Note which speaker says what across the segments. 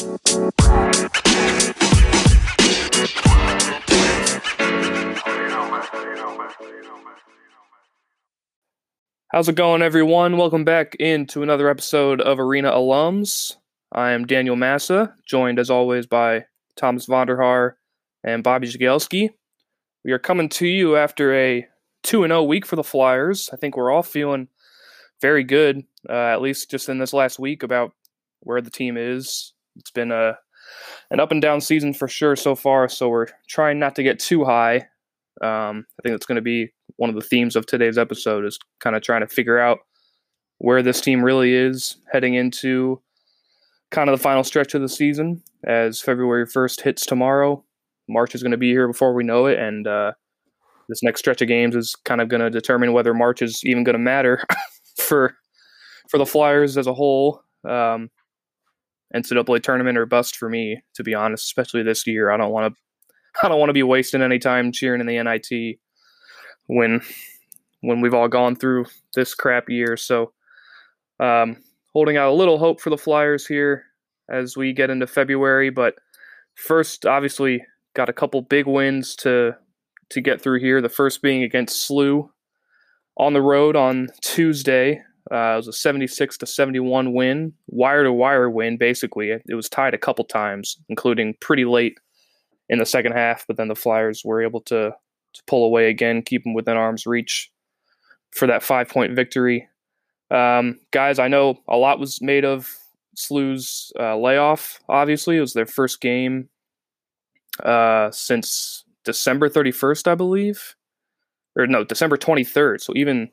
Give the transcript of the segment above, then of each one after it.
Speaker 1: How's it going, everyone? Welcome back into another episode of Arena Alums. I am Daniel Massa, joined as always by Thomas Vonderhaar and Bobby Jagielski. We are coming to you after a 2 0 week for the Flyers. I think we're all feeling very good, uh, at least just in this last week, about where the team is. It's been a an up and down season for sure so far, so we're trying not to get too high. Um, I think that's going to be one of the themes of today's episode is kind of trying to figure out where this team really is heading into kind of the final stretch of the season as February 1st hits tomorrow. March is going to be here before we know it, and uh, this next stretch of games is kind of going to determine whether March is even going to matter for for the Flyers as a whole. Um, NCAA tournament or bust for me, to be honest, especially this year. I don't want to I don't want to be wasting any time cheering in the NIT when when we've all gone through this crap year. So, um, holding out a little hope for the Flyers here as we get into February. But first, obviously, got a couple big wins to to get through here. The first being against SLU on the road on Tuesday. Uh, it was a 76 to 71 win, wire to wire win. Basically, it was tied a couple times, including pretty late in the second half. But then the Flyers were able to to pull away again, keep them within arm's reach for that five point victory. Um, guys, I know a lot was made of SLU's uh, layoff. Obviously, it was their first game uh, since December 31st, I believe, or no, December 23rd. So even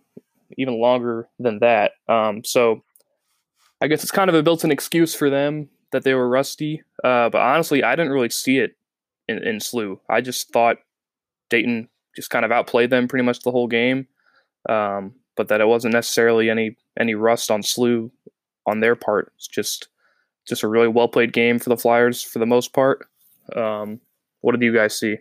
Speaker 1: even longer than that. Um, so I guess it's kind of a built-in excuse for them that they were rusty. Uh, but honestly, I didn't really see it in, in SLU. I just thought Dayton just kind of outplayed them pretty much the whole game. Um, but that it wasn't necessarily any any rust on SLU on their part. It's just just a really well played game for the Flyers for the most part. Um, what did you guys see?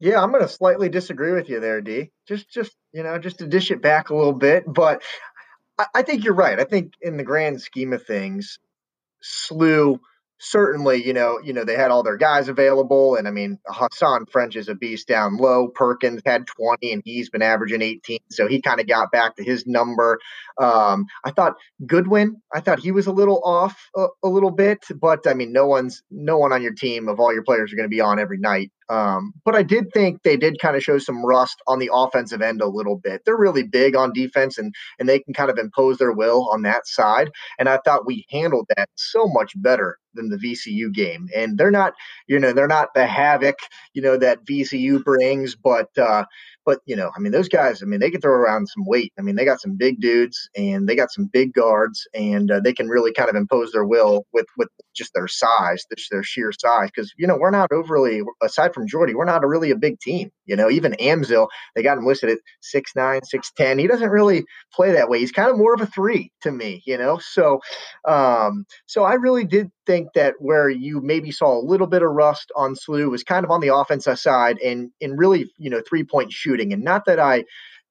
Speaker 2: Yeah, I'm going to slightly disagree with you there, D. Just just you know just to dish it back a little bit, but I, I think you're right. I think in the grand scheme of things, SLU certainly, you know, you know, they had all their guys available. And I mean, Hasahn French is a beast down low. Perkins had 20 and he's been averaging 18. So he kind of got back to his number. Um, I thought Goodwin, I thought he was a little off a, a little bit, but I mean, no one's no one on your team of all your players are going to be on every night. Um, but I did think they did kind of show some rust on the offensive end a little bit. They're really big on defense and and they can kind of impose their will on that side. And I thought we handled that so much better than the VCU game. And they're not, you know, they're not the havoc, you know, that VCU brings, but uh, but you know, I mean, those guys, I mean, they can throw around some weight. I mean, they got some big dudes and they got some big guards, and uh, they can really kind of impose their will with with just their size, just their sheer size. Because you know, we're not overly, aside from Jordy, we're not a really a big team. You know, even Amzil, they got him listed at six nine, six ten. He doesn't really play that way. He's kind of more of a three to me. You know, so um, so I really did think that where you maybe saw a little bit of rust on SLU was kind of on the offensive side and and really you know three point shooting. And not that I,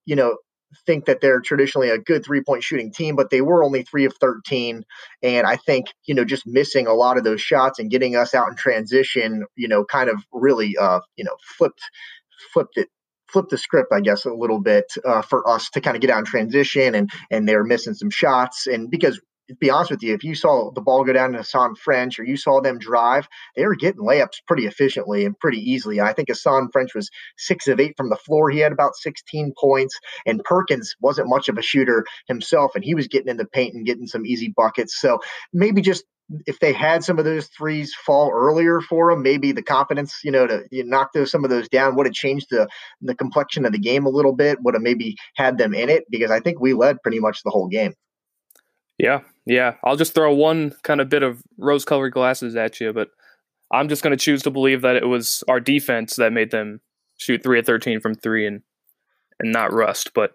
Speaker 2: you know, think that they're traditionally a good three point shooting team, but they were only three of 13. And I think, you know, just missing a lot of those shots and getting us out in transition, you know, kind of really, uh, you know, flipped, flipped it flip the script, I guess, a little bit uh, for us to kind of get out in transition, and and they're missing some shots, and because be honest with you, if you saw the ball go down to Hasahn French or you saw them drive, they were getting layups pretty efficiently and pretty easily. I think Hasahn French was six of eight from the floor. He had about 16 points, and Perkins wasn't much of a shooter himself, and he was getting in the paint and getting some easy buckets. So maybe just if they had some of those threes fall earlier for them, maybe the confidence, you know, to you knock those some of those down would have changed the the complexion of the game a little bit. Would have maybe had them in it because I think we led pretty much the whole game.
Speaker 1: Yeah, yeah. I'll just throw one kind of bit of rose colored glasses at you, but I'm just going to choose to believe that it was our defense that made them shoot 3 of 13 from 3 and and not rust, but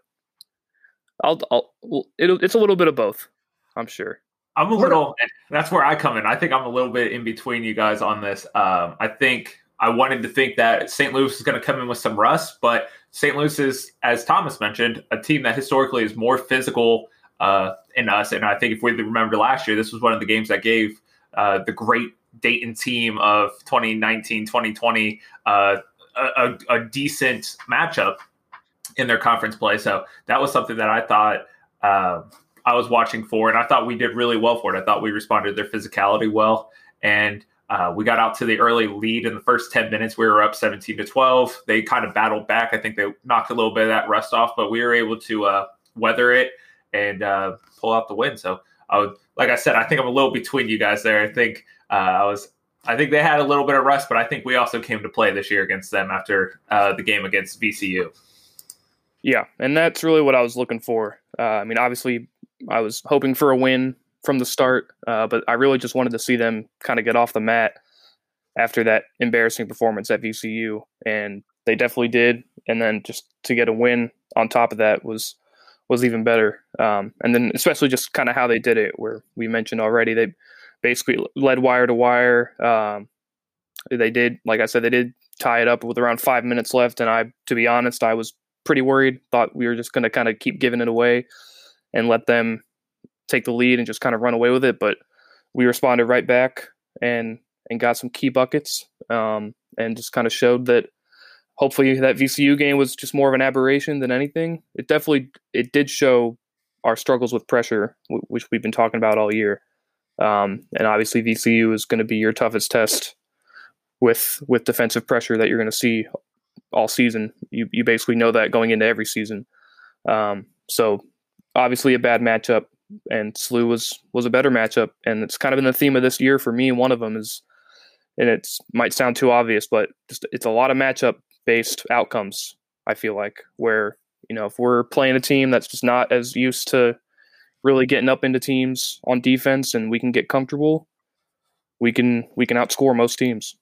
Speaker 1: I'll, I'll it's a little bit of both, I'm sure.
Speaker 3: I'm a little that's where I come in. I think I'm a little bit in between you guys on this. Um, I think I wanted to think that St. Louis is going to come in with some rust, but St. Louis is, as Thomas mentioned, a team that historically is more physical uh, in us. And I think if we remember last year, this was one of the games that gave uh, the great Dayton team of 2019 2020 uh, a, a, decent matchup in their conference play. So that was something that I thought uh, I was watching for, and I thought we did really well for it. I thought we responded to their physicality well, and uh, we got out to the early lead in the first 10 minutes. We were up 17 to 12. They kind of battled back. I think they knocked a little bit of that rust off, but we were able to uh, weather it and uh, pull out the win. So I would, like I said, I think I'm a little between you guys there. I think uh, I was I think they had a little bit of rust, but I think we also came to play this year against them after uh, the game against VCU.
Speaker 1: Yeah, and that's really what I was looking for. Uh, I mean, obviously, I was hoping for a win from the start, uh, but I really just wanted to see them kind of get off the mat after that embarrassing performance at VCU, and they definitely did. And then just to get a win on top of that was was even better. Um, and then especially just kind of how they did it, where we mentioned already they basically led wire to wire. Um, they did, like I said, they did tie it up with around five minutes left, and I, to be honest, I was pretty worried. Thought we were just going to kind of keep giving it away and let them take the lead and just kind of run away with it. But we responded right back and and got some key buckets um, and just kind of showed that hopefully that VCU game was just more of an aberration than anything. It definitely it did show our struggles with pressure, which we've been talking about all year. Um, and obviously, VCU is going to be your toughest test with with defensive pressure that you're going to see all season. You you basically know that going into every season. Um, so obviously, a bad matchup, and SLU was was a better matchup, and it's kind of been the theme of this year for me. One of them is, and it might sound too obvious, but just it's a lot of matchup based outcomes. I feel like where you know if we're playing a team that's just not as used to really getting up into teams on defense and we can get comfortable, we can we can outscore most teams.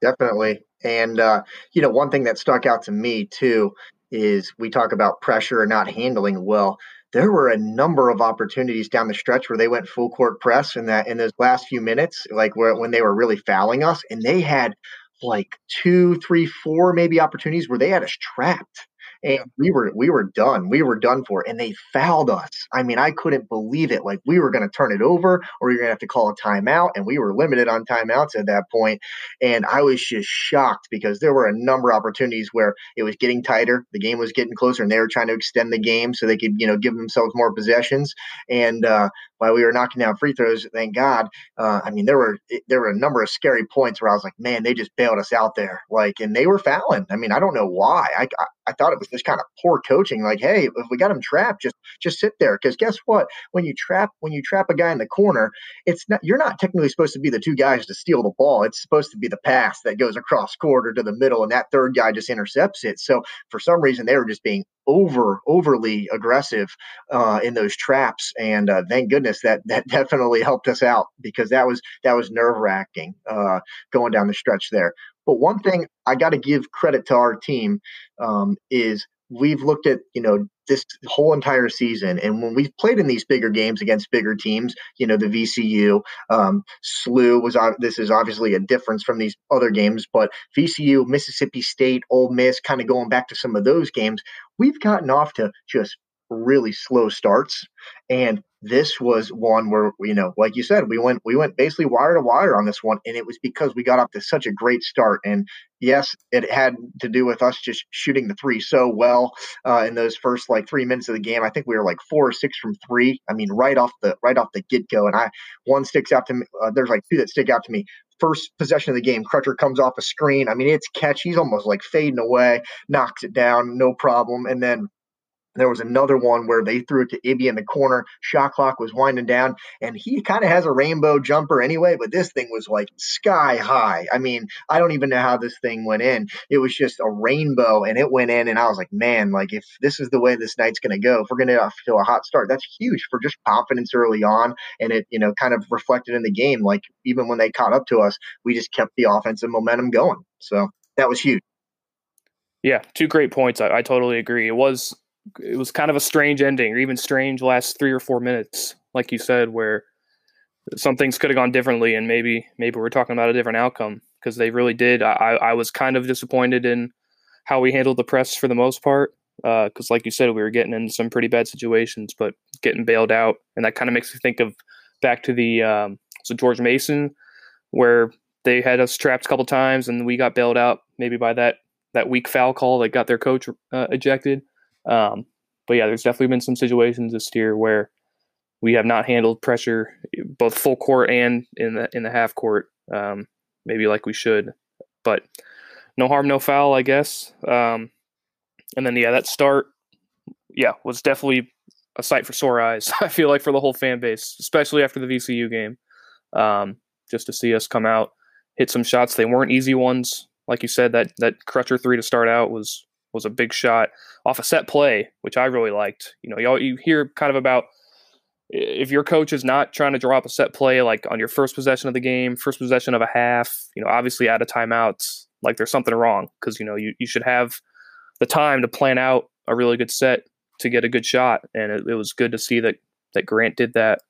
Speaker 2: Definitely. And uh, you know, one thing that stuck out to me too is we talk about pressure and not handling well. There were a number of opportunities down the stretch where they went full court press in that in those last few minutes, like where when they were really fouling us, and they had like two, three, four maybe opportunities where they had us trapped and we were we were done. We were done for, and they fouled us. I mean, I couldn't believe it. Like we were going to turn it over, or we were going to have to call a timeout, and we were limited on timeouts at that point. And I was just shocked because there were a number of opportunities where it was getting tighter, the game was getting closer, and they were trying to extend the game so they could you know give themselves more possessions. And uh, while we were knocking down free throws, thank God. Uh, I mean, there were there were a number of scary points where I was like, man, they just bailed us out there. Like, and they were fouling. I mean, I don't know why. I I, I thought it was just kind of poor coaching. Like, hey, if we got him trapped, just just sit there. Because guess what? When you trap when you trap a guy in the corner, it's not you're not technically supposed to be the two guys to steal the ball. It's supposed to be the pass that goes across court or to the middle, and that third guy just intercepts it. So for some reason, they were just being over overly aggressive uh, in those traps, and uh, thank goodness that that definitely helped us out because that was that was nerve wracking uh, going down the stretch there. But one thing I got to give credit to our team um, is we've looked at you know this whole entire season and when we've played in these bigger games against bigger teams you know the vcu um, SLU was on this is obviously a difference from these other games but vcu mississippi state Ole miss kind of going back to some of those games we've gotten off to just really slow starts and this was one where you know like you said we went we went basically wire to wire on this one and it was because we got off to such a great start and yes it had to do with us just shooting the three so well uh, in those first like three minutes of the game i think we were like four or six from three i mean right off the right off the get-go and i one sticks out to me uh, there's like two that stick out to me first possession of the game, Crutcher comes off a screen. I mean, it's catch. He's almost like fading away, knocks it down, no problem. And then there was another one where they threw it to Ibi in the corner. Shot clock was winding down, and he kind of has a rainbow jumper anyway, but this thing was like sky high. I mean, I don't even know how this thing went in. It was just a rainbow, and it went in, and I was like, man, like if this is the way this night's going to go, if we're going to feel a hot start, that's huge for just confidence early on, and it you know kind of reflected in the game. Like even when they caught up to us, we just kept the offensive momentum going. So that was huge.
Speaker 1: Yeah, two great points. I, I totally agree. It was it was kind of a strange ending, or even strange last three or four minutes, like you said, where some things could have gone differently, and maybe maybe we're talking about a different outcome because they really did. I, I was kind of disappointed in how we handled the press for the most part because, uh, like you said, we were getting in some pretty bad situations, but getting bailed out, and that kind of makes me think of back to the um, it George Mason, where they had us trapped a couple times and we got bailed out maybe by that that weak foul call that got their coach uh, ejected. Um, but yeah, there's definitely been some situations this year where we have not handled pressure both full court and in the in the half court, um, maybe like we should. But no harm, no foul, I guess. Um, and then yeah, that start, yeah, was definitely a sight for sore eyes. I feel like for the whole fan base, especially after the VCU game, um, just to see us come out, hit some shots. They weren't easy ones, like you said. That that Crutcher three to start out was was a big shot off a set play, which I really liked. You know, you you hear kind of about if your coach is not trying to drop a set play like on your first possession of the game, first possession of a half, you know, obviously out of timeouts, like there's something wrong because you know you, you should have the time to plan out a really good set to get a good shot, and it, it was good to see that that Grant did that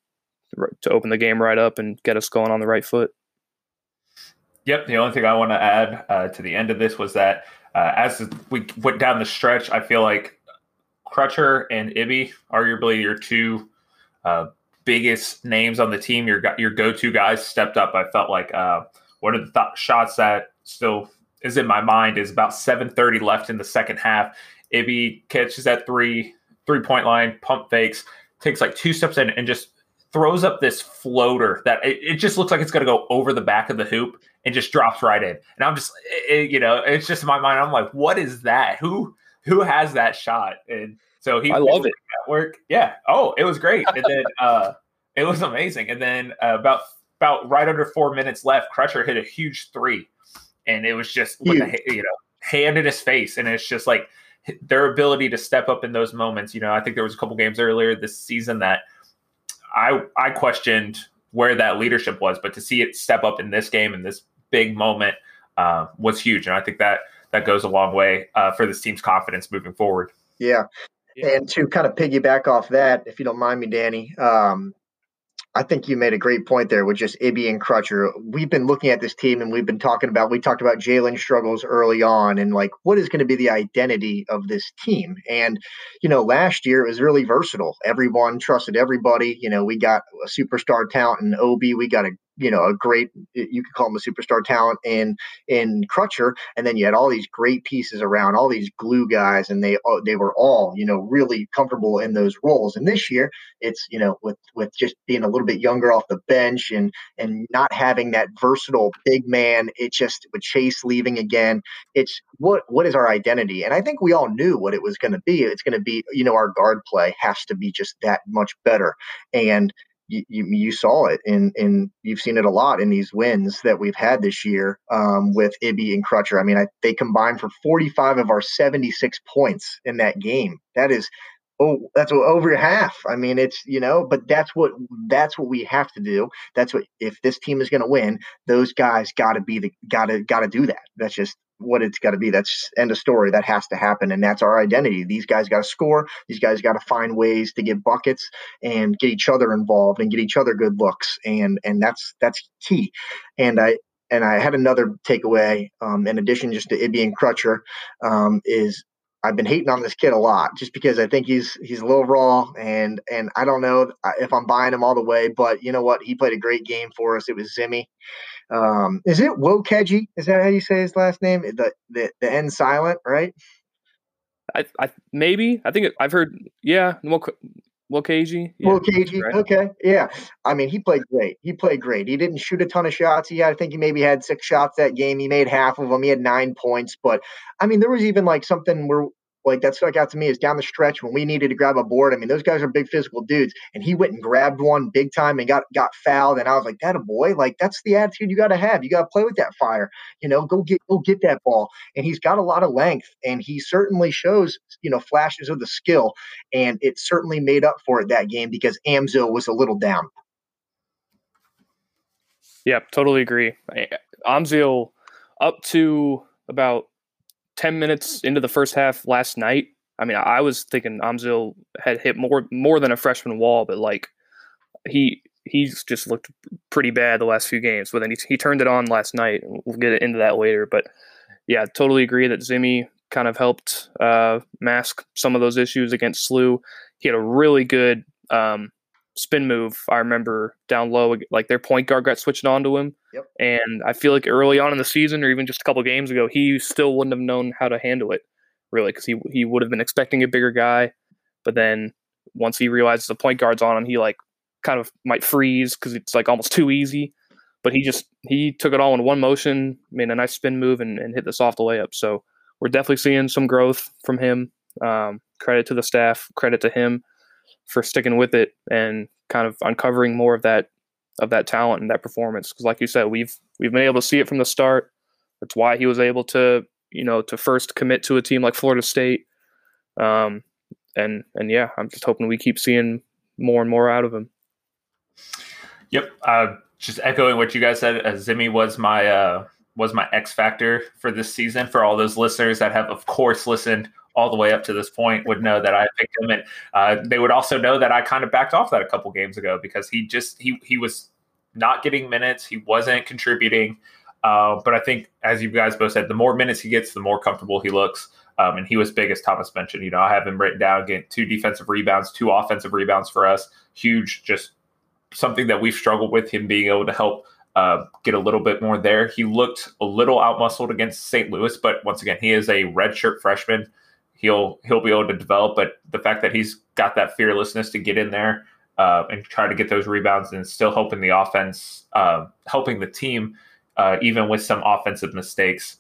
Speaker 1: to open the game right up and get us going on the right foot.
Speaker 3: Yep. The only thing I want to add uh, to the end of this was that uh, as we went down the stretch, I feel like Crutcher and Ibi, arguably your two uh, biggest names on the team, your your go to guys, stepped up. I felt like uh, one of the th- shots that still is in my mind is about 7:30 left in the second half. Ibi catches that three three point line, pump fakes, takes like two steps in, and just throws up this floater that it, it just looks like it's going to go over the back of the hoop and just drops right in. And I'm just, it, you know, it's just in my mind. I'm like, what is that? Who who has that shot? And so he,
Speaker 1: I love it.
Speaker 3: At work, yeah. Oh, it was great. And then uh, it was amazing. And then uh, about about right under four minutes left, Crutcher hit a huge three, and it was just with a, you know hand in his face, and it's just like their ability to step up in those moments. You know, I think there was a couple games earlier this season that I I questioned where that leadership was, but to see it step up in this game in this big moment uh, was huge, and I think that that goes a long way uh, for this team's confidence moving forward.
Speaker 2: Yeah. yeah. And to kind of piggyback off that, if you don't mind me, Danny, um, I think you made a great point there with just Ibi and Crutcher. We've been looking at this team and we've been talking about, we talked about Jalen struggles early on and like, what is going to be the identity of this team? And, you know, last year it was really versatile. Everyone trusted everybody. You know, we got a superstar talent in Obi. We got a you know a great you could call him a superstar talent in in Crutcher, and then you had all these great pieces around, all these glue guys, and they they were all you know really comfortable in those roles. And this year, it's you know with with just being a little bit younger off the bench and and not having that versatile big man, it just with Chase leaving again, it's what what is our identity? And I think we all knew what it was going to be. It's going to be you know our guard play has to be just that much better, and you, you, saw it in in you've seen it a lot in these wins that we've had this year um, with Ibi and Crutcher. I mean, I, they combined for 45 of our 76 points in that game. That is oh that's over half i mean it's you know but that's what that's what we have to do that's what if this team is going to win those guys got to be the got to got to do that that's just what it's got to be. That's end of story. That has to happen, and that's our identity. These guys got to score. These guys got to find ways to get buckets and get each other involved and get each other good looks, and and that's that's key. And I and I had another takeaway um, in addition just to Ibi and Crutcher um, is I've been hating on this kid a lot just because I think he's he's a little raw and and I don't know if I'm buying him all the way, but you know what? He played a great game for us. It was Zimi. Um, is it Wokeji? Is that how you say his last name? The the, the end silent, right?
Speaker 1: I, I maybe I think it, I've heard. Yeah, Wokeji.
Speaker 2: Yeah, Wokeji. Right. Okay. Yeah. I mean, he played great. He played great. He didn't shoot a ton of shots. He had, I think he maybe had six shots that game. He made half of them. He had nine points. But I mean, there was even like something where like that stuck out to me is down the stretch when we needed to grab a board. I mean, those guys are big physical dudes, and he went and grabbed one big time and got got fouled. And I was like, that a boy, like that's the attitude you got to have. You got to play with that fire. You know, go get go get that ball. And he's got a lot of length, and he certainly shows you know flashes of the skill, and it certainly made up for it that game because Amzo was a little down.
Speaker 1: Yeah, totally agree. Amzil up to about 10 minutes into the first half last night, I mean, I was thinking Amzil had hit more more than a freshman wall, but like he he's just looked pretty bad the last few games. But then he, he turned it on last night. We'll get into that later. But yeah, totally agree that Zimi kind of helped uh, mask some of those issues against SLU. He had a really good um, spin move. I remember down low, like their point guard got switched on to him,
Speaker 2: Yep.
Speaker 1: and I feel like early on in the season, or even just a couple games ago, he still wouldn't have known how to handle it really because he he would have been expecting a bigger guy, but then once he realizes the point guard's on him, he like kind of might freeze because it's like almost too easy. But he just he took it all in one motion, made a nice spin move, and, and hit the soft layup. So we're definitely seeing some growth from him. Um, credit to the staff, credit to him for sticking with it and kind of uncovering more of that of that talent and that performance. Because like you said, we've we've been able to see it from the start. That's why he was able to you know to first commit to a team like Florida State. Um, and and yeah, I'm just hoping we keep seeing more and more out of him.
Speaker 3: Yep. Uh, just echoing what you guys said, uh, Zimi was my uh, was my X factor for this season. For all those listeners that have, of course, listened all the way up to this point, would know that I picked him, and uh, they would also know that I kind of backed off that a couple games ago because he just he he was not getting minutes, he wasn't contributing. Uh, but I think, as you guys both said, the more minutes he gets, the more comfortable he looks. Um, and he was big, as Thomas mentioned. You know, I have him written down again: two defensive rebounds, two offensive rebounds for us. Huge, just something that we've struggled with him being able to help uh, get a little bit more there. He looked a little outmuscled against St. Louis, but once again, he is a redshirt freshman. He'll he'll be able to develop, but the fact that he's got that fearlessness to get in there uh, and try to get those rebounds and still helping the offense, uh, helping the team, uh, even with some offensive mistakes,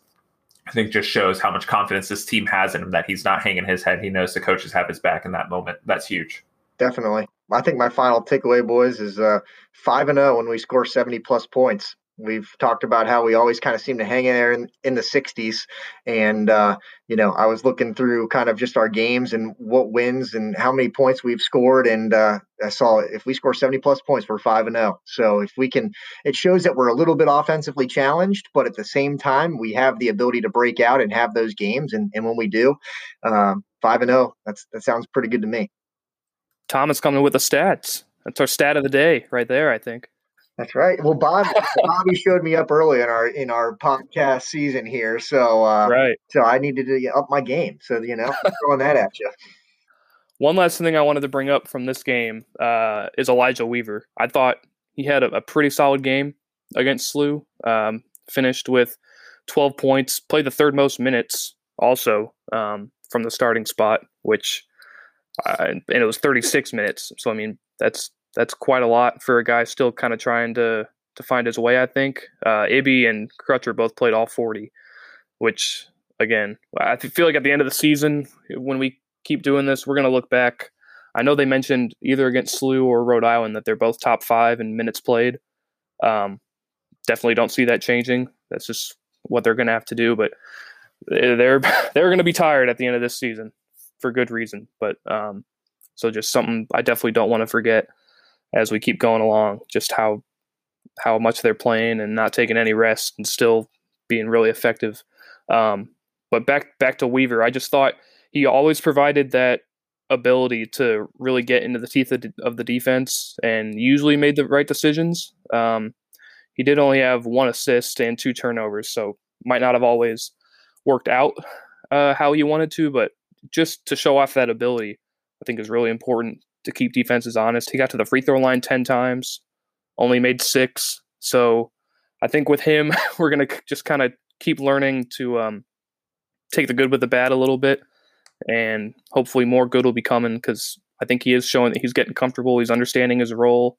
Speaker 3: I think just shows how much confidence this team has in him. That he's not hanging his head. He knows the coaches have his back in that moment. That's huge.
Speaker 2: Definitely. I think my final takeaway, boys, is uh, five and zero when we score seventy plus points. We've talked about how we always kind of seem to hang in there in, in the 60s. And, uh, you know, I was looking through kind of just our games and what wins and how many points we've scored. And uh, I saw if we score 70 plus points, we're 5 and 0. So if we can, it shows that we're a little bit offensively challenged, but at the same time, we have the ability to break out and have those games. And, and when we do, um, 5 and 0, that's, that sounds pretty good to me.
Speaker 1: Thomas coming with the stats. That's our stat of the day right there, I think.
Speaker 2: That's right. Well, Bob, Bobby showed me up early in our in our podcast season here, so uh,
Speaker 1: right.
Speaker 2: So I needed to up my game. So you know, throwing that at you.
Speaker 1: One last thing I wanted to bring up from this game uh, is Elijah Weaver. I thought he had a, a pretty solid game against SLU. Um, finished with 12 points, played the third most minutes also um, from the starting spot, which uh, and it was 36 minutes. So I mean, that's that's quite a lot for a guy still kind of trying to to find his way. I think uh, Ibi and Crutcher both played all 40, which again, I feel like at the end of the season, when we keep doing this, we're going to look back. I know they mentioned either against SLU or Rhode Island that they're both top five in minutes played. Um, definitely don't see that changing. That's just what they're going to have to do. But they're they're going to be tired at the end of this season for good reason. But um, so just something I definitely don't want to forget as we keep going along. Just how how much they're playing and not taking any rest and still being really effective. Um, but back back to Weaver, I just thought he always provided that ability to really get into the teeth of, of the defense and usually made the right decisions. Um, he did only have one assist and two turnovers, so might not have always worked out uh, how he wanted to, but just to show off that ability, I think is really important to keep defenses honest. He got to the free throw line 10 times, only made six. So I think with him, we're going to just kind of keep learning to um, take the good with the bad a little bit. And hopefully more good will be coming because I think he is showing that he's getting comfortable. He's understanding his role.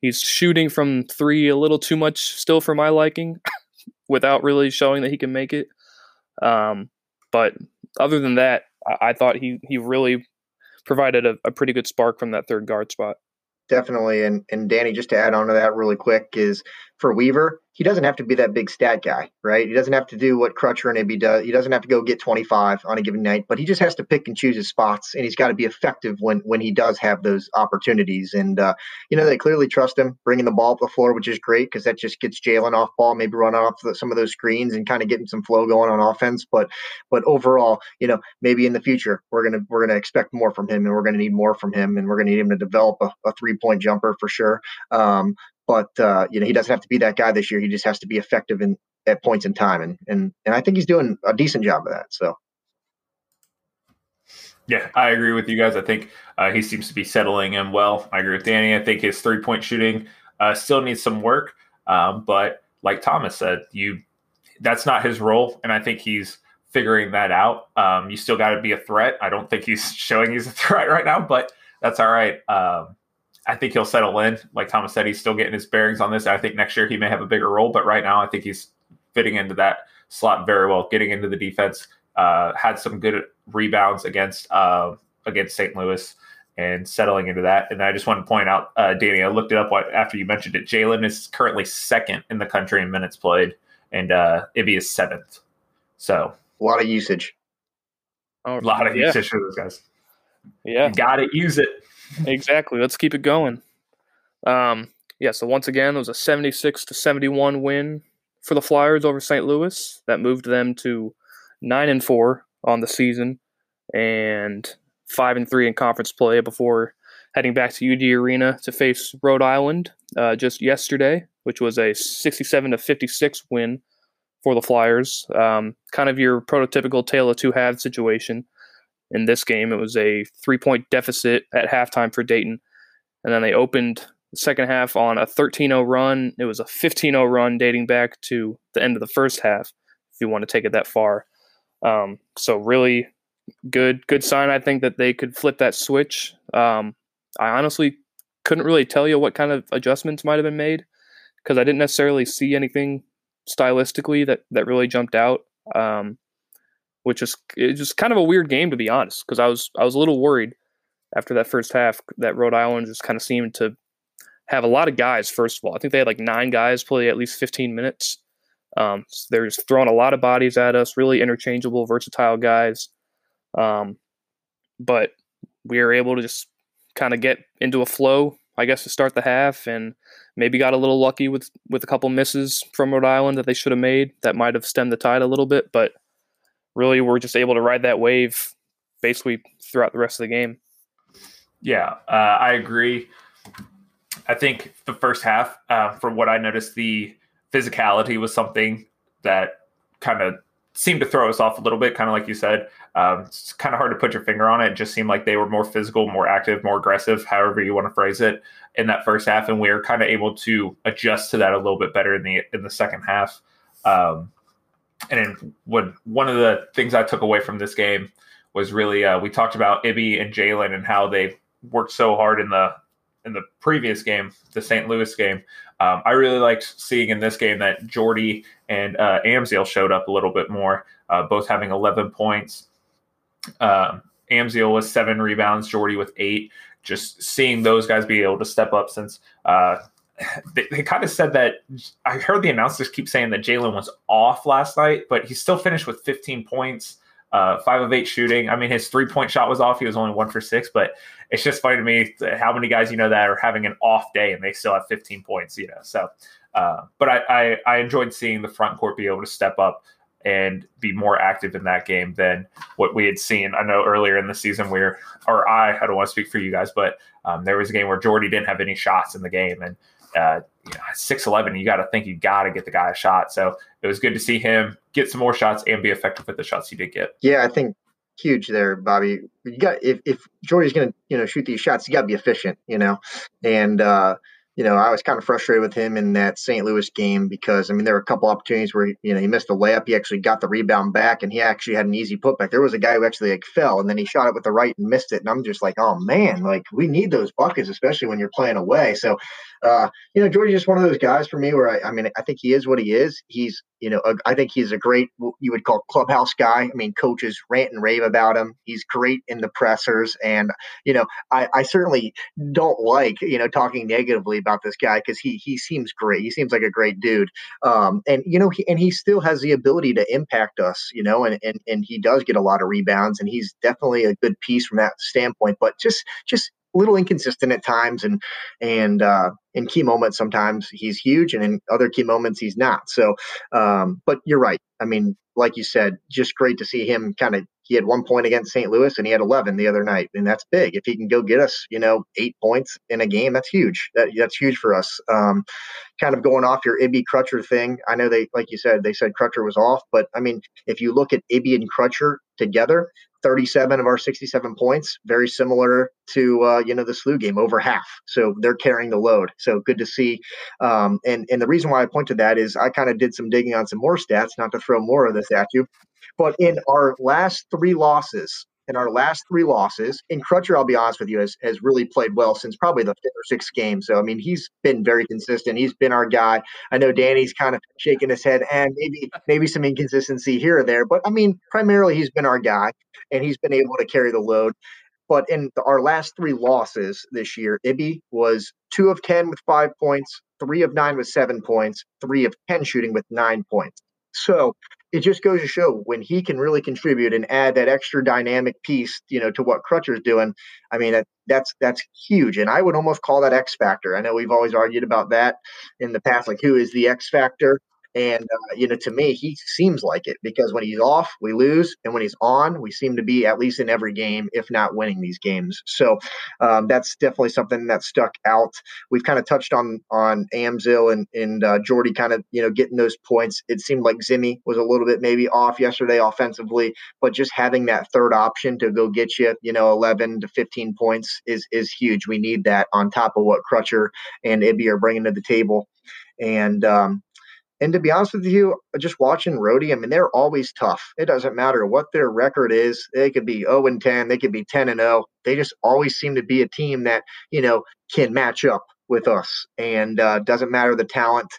Speaker 1: He's shooting from three a little too much still for my liking without really showing that he can make it. Um, but other than that, I, I thought he, he really provided a, a pretty good spark from that third guard spot.
Speaker 2: Definitely. And and Danny, just to add on to that really quick, is for Weaver, he doesn't have to be that big stat guy, right? He doesn't have to do what Crutcher and Ibi does. He doesn't have to go get 25 on a given night, but he just has to pick and choose his spots, and he's got to be effective when when he does have those opportunities. And uh, you know they clearly trust him bringing the ball up the floor, which is great because that just gets Jalen off ball, maybe run off the, some of those screens and kind of getting some flow going on offense. But but overall, you know maybe in the future we're gonna we're gonna expect more from him, and we're gonna need more from him, and we're gonna need him to develop a, a three point jumper for sure. Um, but uh, you know he doesn't have to be that guy this year. He just has to be effective in at points in time, and and and I think he's doing a decent job of that. So.
Speaker 3: Yeah, I agree with you guys. I think uh, he seems to be settling in well. I agree with Danny. I think his three point shooting uh, still needs some work, um, but like Thomas said, you that's not his role, and I think he's figuring that out. Um, you still got to be a threat. I don't think he's showing he's a threat right now, but that's all right. Um, I think he'll settle in. Like Thomas said, he's still getting his bearings on this. I think next year he may have a bigger role, but right now I think he's fitting into that slot very well, getting into the defense. Uh, had some good rebounds against uh, against St. Louis and settling into that. And I just want to point out, uh, Danny, I looked it up after you mentioned it. Jalen is currently second in the country in minutes played, and uh, Ibi is seventh. So
Speaker 2: a lot of usage.
Speaker 3: Oh, a lot of yeah. usage for those guys.
Speaker 1: Yeah,
Speaker 3: got to use it.
Speaker 1: Exactly. Let's keep it going. Um, yeah. So once again, it was a seventy-six to seventy-one win for the Flyers over St. Louis. That moved them to nine and four on the season, and five and three in conference play before heading back to UD Arena to face Rhode Island uh, just yesterday, which was a sixty-seven to fifty-six win for the Flyers. Um, kind of your prototypical tale of two halves situation. In this game, it was a three point deficit at halftime for Dayton. And then they opened the second half on a 13 0 run. It was a 15 0 run dating back to the end of the first half, if you want to take it that far. Um, so, really good, good sign, I think, that they could flip that switch. Um, I honestly couldn't really tell you what kind of adjustments might have been made because I didn't necessarily see anything stylistically that that really jumped out. Um, which is it's just kind of a weird game to be honest, because I was I was a little worried after that first half that Rhode Island just kind of seemed to have a lot of guys. First of all, I think they had like nine guys play at least 15 minutes. Um, so they're just throwing a lot of bodies at us, really interchangeable, versatile guys. Um, but we were able to just kind of get into a flow, I guess, to start the half, and maybe got a little lucky with with a couple misses from Rhode Island that they should have made that might have stemmed the tide a little bit. But really, we're just able to ride that wave basically throughout the rest of the game.
Speaker 3: Yeah, uh, I agree. I think the first half, uh, from what I noticed, the physicality was something that kind of seemed to throw us off a little bit, kind of like you said. Um, it's kind of hard to put your finger on it. It just seemed like they were more physical, more active, more aggressive, however you want to phrase it, in that first half, and we were kind of able to adjust to that a little bit better in the in the second half. Um, and when one of the things I took away from this game was really uh, we talked about Ibi and Jalen and how they worked so hard in the in the previous game, the St. Louis game. Um, I really liked seeing in this game that Jordy and uh, Amzil showed up a little bit more, uh, both having 11 points. Um, Amzil was seven rebounds, Jordy with eight. Just seeing those guys be able to step up since uh, they, they kind of said that I heard the announcers keep saying that Jalen was off last night, but he still finished with 15 points, uh, five of eight shooting. I mean, his three point shot was off. He was only one for six, but it's just funny to me how many guys you know that are having an off day and they still have 15 points, you know. So, uh, but I, I, I enjoyed seeing the front court be able to step up and be more active in that game than what we had seen. I know earlier in the season where, or I, I don't want to speak for you guys, but um, there was a game where Jordy didn't have any shots in the game, and uh, you know, six eleven, you got to think you got to get the guy a shot. So it was good to see him get some more shots and be effective with the shots he did get.
Speaker 2: Yeah, I think huge there, Bobby. You got if if Jordy's going to you know shoot these shots, you got to be efficient, you know, and uh, you know, I was kind of frustrated with him in that St. Louis game because I mean there were a couple opportunities where you know he missed a layup, he actually got the rebound back, and he actually had an easy putback. There was a guy who actually like fell and then he shot it with the right and missed it, and I'm just like, oh man, like we need those buckets, especially when you're playing away. So, uh, you know, Jordy's just one of those guys for me where I, I mean I think he is what he is. He's you know a, I think he's a great you would call clubhouse guy. I mean coaches rant and rave about him. He's great in the pressers, and you know I, I certainly don't like you know talking negatively about this guy because he he seems great. He seems like a great dude. Um, and you know, he, and he still has the ability to impact us. You know, and and and he does get a lot of rebounds, and he's definitely a good piece from that standpoint. But just just little inconsistent at times, and and uh, in key moments sometimes he's huge, and in other key moments he's not. So, um, but you're right. I mean, like you said, just great to see him kind of he had one point against St. Louis and he had 11 the other night. And that's big. If he can go get us, you know, eight points in a game, that's huge. That, that's huge for us. Um, kind of going off your Ibi Crutcher thing. I know they, like you said, they said Crutcher was off, but I mean, if you look at Ibi and Crutcher, together. 37 of our 67 points, very similar to uh, you know the SLU game, over half. So they're carrying the load. So good to see. Um, and and the reason why I point to that is I kind of did some digging on some more stats, not to throw more of this at you, but in our last three losses, in our last three losses. And Crutcher, I'll be honest with you, has, has really played well since probably the fifth or sixth game. So, I mean, he's been very consistent. He's been our guy. I know Danny's kind of shaking his head and maybe maybe some inconsistency here or there, but I mean, primarily he's been our guy and he's been able to carry the load. But in our last three losses this year, Ibi was two of 10 with five points, three of nine with seven points, three of 10 shooting with nine points. So it just goes to show when he can really contribute and add that extra dynamic piece, you know, to what Crutcher's doing. I mean, that, that's that's huge, and I would almost call that X factor. I know we've always argued about that in the past, like who is the X factor. And, uh, you know, to me, he seems like it because when he's off, we lose. And when he's on, we seem to be at least in every game, if not winning these games. So um, that's definitely something that stuck out. We've kind of touched on on Amzil and, and uh, Jordy kind of, you know, getting those points. It seemed like Zimi was a little bit maybe off yesterday offensively, but just having that third option to go get you, you know, 11 to 15 points is, is huge. We need that on top of what Crutcher and Ibi are bringing to the table. And um, and to be honest with you, just watching Rhodey, I mean, they're always tough. It doesn't matter what their record is. They could be 0 and 10, they could be 10 and 0. They just always seem to be a team that, you know, can match up with us. And uh, doesn't matter the talent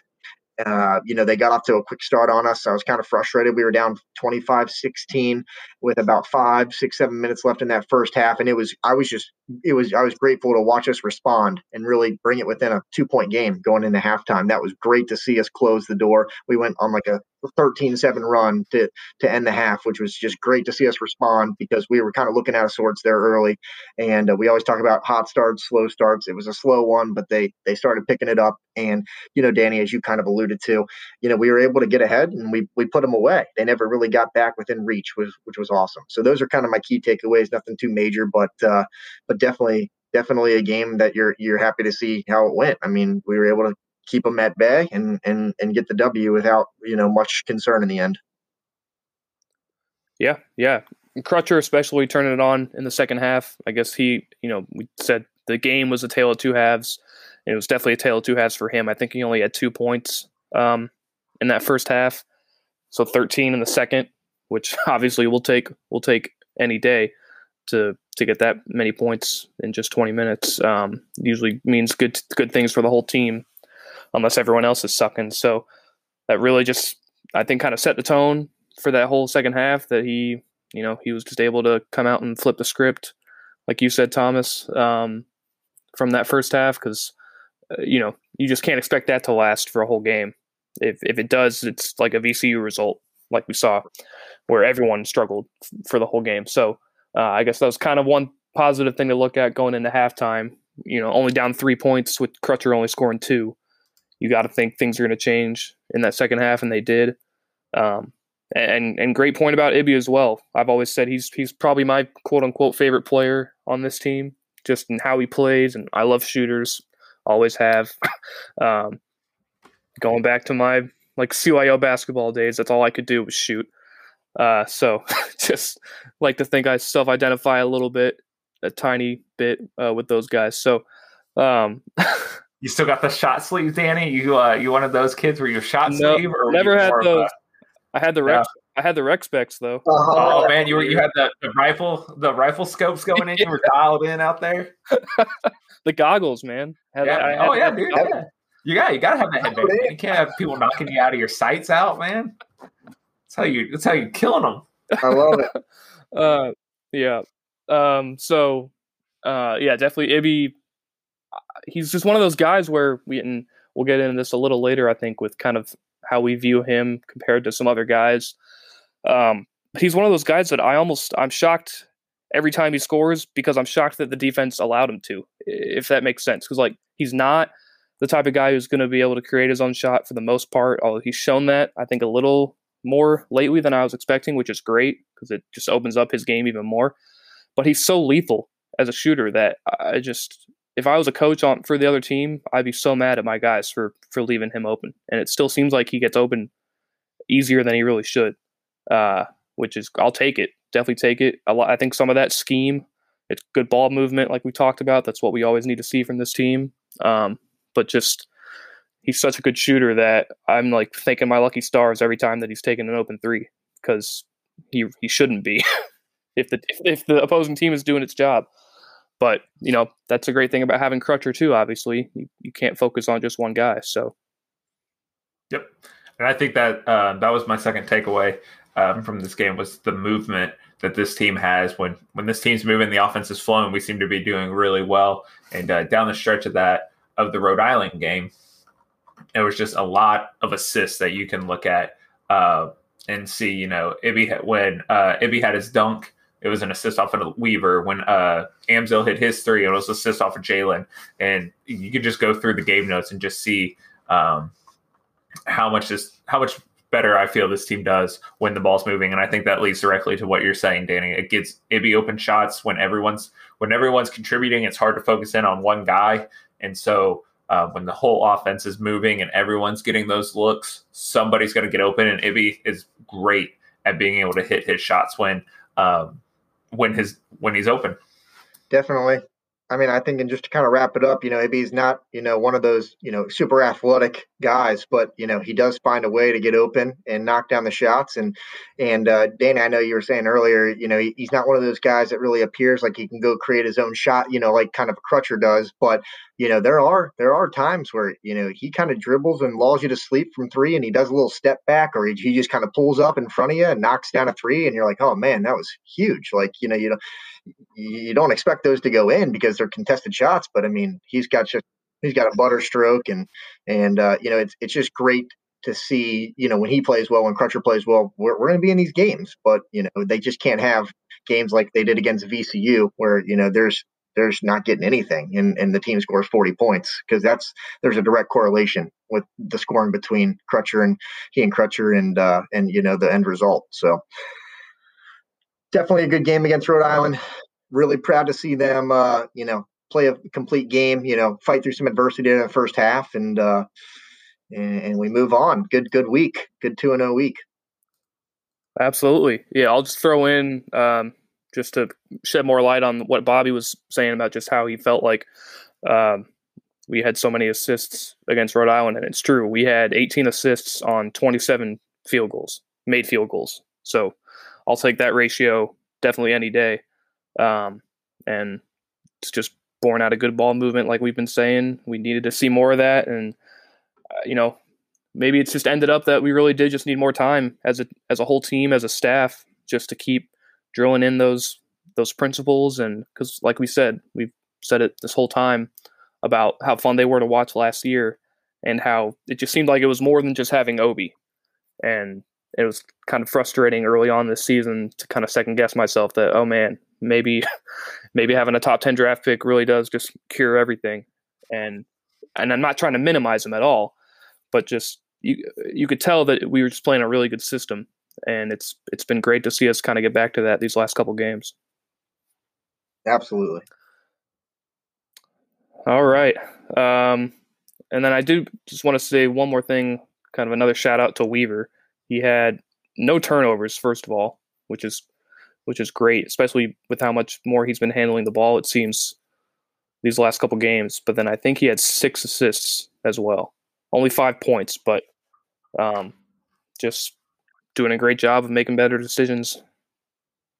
Speaker 2: uh, you know, they got off to a quick start on us. I was kind of frustrated. We were down 25 16 with about five, six, seven minutes left in that first half. And it was, I was just, it was, I was grateful to watch us respond and really bring it within a two point game going into halftime. That was great to see us close the door. We went on like a 13-7 run to to end the half, which was just great to see us respond because we were kind of looking out of sorts there early. And uh, we always talk about hot starts, slow starts. It was a slow one, but they they started picking it up. And you know, Danny, as you kind of alluded to, you know, we were able to get ahead and we we put them away. They never really got back within reach, which which was awesome. So those are kind of my key takeaways. Nothing too major, but uh, but definitely definitely a game that you're you're happy to see how it went. I mean, we were able to keep them at bay and and and get the W without you know much concern in the end.
Speaker 1: Yeah, yeah. Crutcher especially turning it on in the second half. I guess he, you know, we said the game was a tale of two halves. It was definitely a tale of two halves for him. I think he only had two points um, in that first half, so 13 in the second, which obviously we'll take we'll take any day to to get that many points in just 20 minutes. Um, usually means good good things for the whole team unless everyone else is sucking. So that really just, I think, kind of set the tone for that whole second half. That he, you know, he was just able to come out and flip the script, like you said, Thomas, um, from that first half, because uh, you know you just can't expect that to last for a whole game. If if it does, it's like a VCU result, like we saw, where everyone struggled f- for the whole game. So uh, I guess that was kind of one positive thing to look at going into halftime. You know, only down three points with Crutcher only scoring two you got to think things are going to change in that second half, and they did. Um, and and great point about Ibi as well. I've always said he's he's probably my quote unquote favorite player on this team, just in how he plays, and I love shooters, always have. um, going back to my like CYO basketball days, that's all I could do was shoot. Uh, so just like to think I self-identify a little bit, a tiny bit uh, with those guys. So um,
Speaker 3: You still got the shot sleeve, Danny? You uh, you one of those kids where you shot
Speaker 1: no,
Speaker 3: sleeve or
Speaker 1: never had those. A, I had the Rex. Yeah. I had the Rec specs though.
Speaker 3: Oh, oh man, you were you had the, the rifle the rifle scopes going in. You were dialed in out there.
Speaker 1: the goggles, man.
Speaker 3: Had, yeah. Had, oh yeah, dude. Yeah. You got you got to have that headband. Man. You can't have people knocking you out of your sights out, man. That's how you. That's how you killing them.
Speaker 2: I love it.
Speaker 1: uh, yeah. Um. So, uh, yeah, definitely Ibi he's just one of those guys where we and we'll get into this a little later. I think with kind of how we view him compared to some other guys. Um, he's one of those guys that I almost I'm shocked every time he scores because I'm shocked that the defense allowed him to, if that makes sense. Because like he's not the type of guy who's going to be able to create his own shot for the most part. Although he's shown that I think a little more lately than I was expecting, which is great because it just opens up his game even more. But he's so lethal as a shooter that I just if I was a coach on for the other team, I'd be so mad at my guys for for leaving him open. And it still seems like he gets open easier than he really should. Uh, which is I'll take it definitely take it. Lot, I think some of that scheme, it's good ball movement, like we talked about. That's what we always need to see from this team. Um, but just he's such a good shooter that I'm like thanking my lucky stars every time that he's taking an open three because he he shouldn't be if the if the opposing team is doing its job. But you know that's a great thing about having Crutcher too. Obviously, you, you can't focus on just one guy. So,
Speaker 3: yep, and I think that uh, that was my second takeaway um, from this game was the movement that this team has. When when this team's moving, the offense is flowing. We seem to be doing really well. And uh, down the stretch of that of the Rhode Island game, it was just a lot of assists that you can look at uh, and see. You know, Ibi when uh, Ibi had his dunk it was an assist off of Weaver when uh, Amzil hit his three. It was an assist off of Jalen, and you could just go through the game notes and just see um, how much this how much better I feel this team does when the ball's moving. And I think that leads directly to what you're saying, Danny. It gets it be open shots when everyone's when everyone's contributing. It's hard to focus in on one guy, and so. Uh, when the whole offense is moving and everyone's getting those looks, somebody's going to get open. And Ibi is great at being able to hit his shots when um, when his when he's open.
Speaker 2: Definitely. I mean, I think, and just to kind of wrap it up, you know, maybe he's not, you know, one of those, you know, super athletic guys, but you know, he does find a way to get open and knock down the shots. And and uh, Dana, I know you were saying earlier, you know, he, he's not one of those guys that really appears like he can go create his own shot, you know, like kind of a Crutcher does. But you know, there are there are times where you know he kind of dribbles and lulls you to sleep from three, and he does a little step back, or he, he just kind of pulls up in front of you and knocks down a three, and you're like, oh man, that was huge. Like you know, you know you don't expect those to go in because they're contested shots. But I mean, he's got just he's got a butter stroke, and and uh, you know it's it's just great to see. You know when he plays well, when Crutcher plays well, we're we're going to be in these games. But you know they just can't have games like they did against VCU, where you know there's there's not getting anything and, and the team scores 40 points because that's there's a direct correlation with the scoring between Crutcher and he and Crutcher and uh, and you know the end result. So definitely a good game against Rhode Island. Really proud to see them, uh, you know, play a complete game. You know, fight through some adversity in the first half, and uh, and, we move on. Good, good week. Good two and zero oh week.
Speaker 1: Absolutely, yeah. I'll just throw in um, just to shed more light on what Bobby was saying about just how he felt like um, we had so many assists against Rhode Island, and it's true. We had 18 assists on 27 field goals, made field goals. So I'll take that ratio definitely any day. Um, and it's just born out of good ball movement, like we've been saying. We needed to see more of that, and uh, you know, maybe it's just ended up that we really did just need more time as a as a whole team, as a staff, just to keep drilling in those those principles. And because, like we said, we've said it this whole time about how fun they were to watch last year, and how it just seemed like it was more than just having Obi, and it was kind of frustrating early on this season to kind of second guess myself that oh man maybe maybe having a top 10 draft pick really does just cure everything. And and I'm not trying to minimize them at all but just you you could tell that we were just playing a really good system. And it's it's been great to see us kind of get back to that these last couple games.
Speaker 2: Absolutely.
Speaker 1: All right. Um and then I do just want to say one more thing kind of another shout out to Weaver he had no turnovers, first of all, which is which is great, especially with how much more he's been handling the ball. It seems these last couple games. But then I think he had six assists as well. Only five points, but um, just doing a great job of making better decisions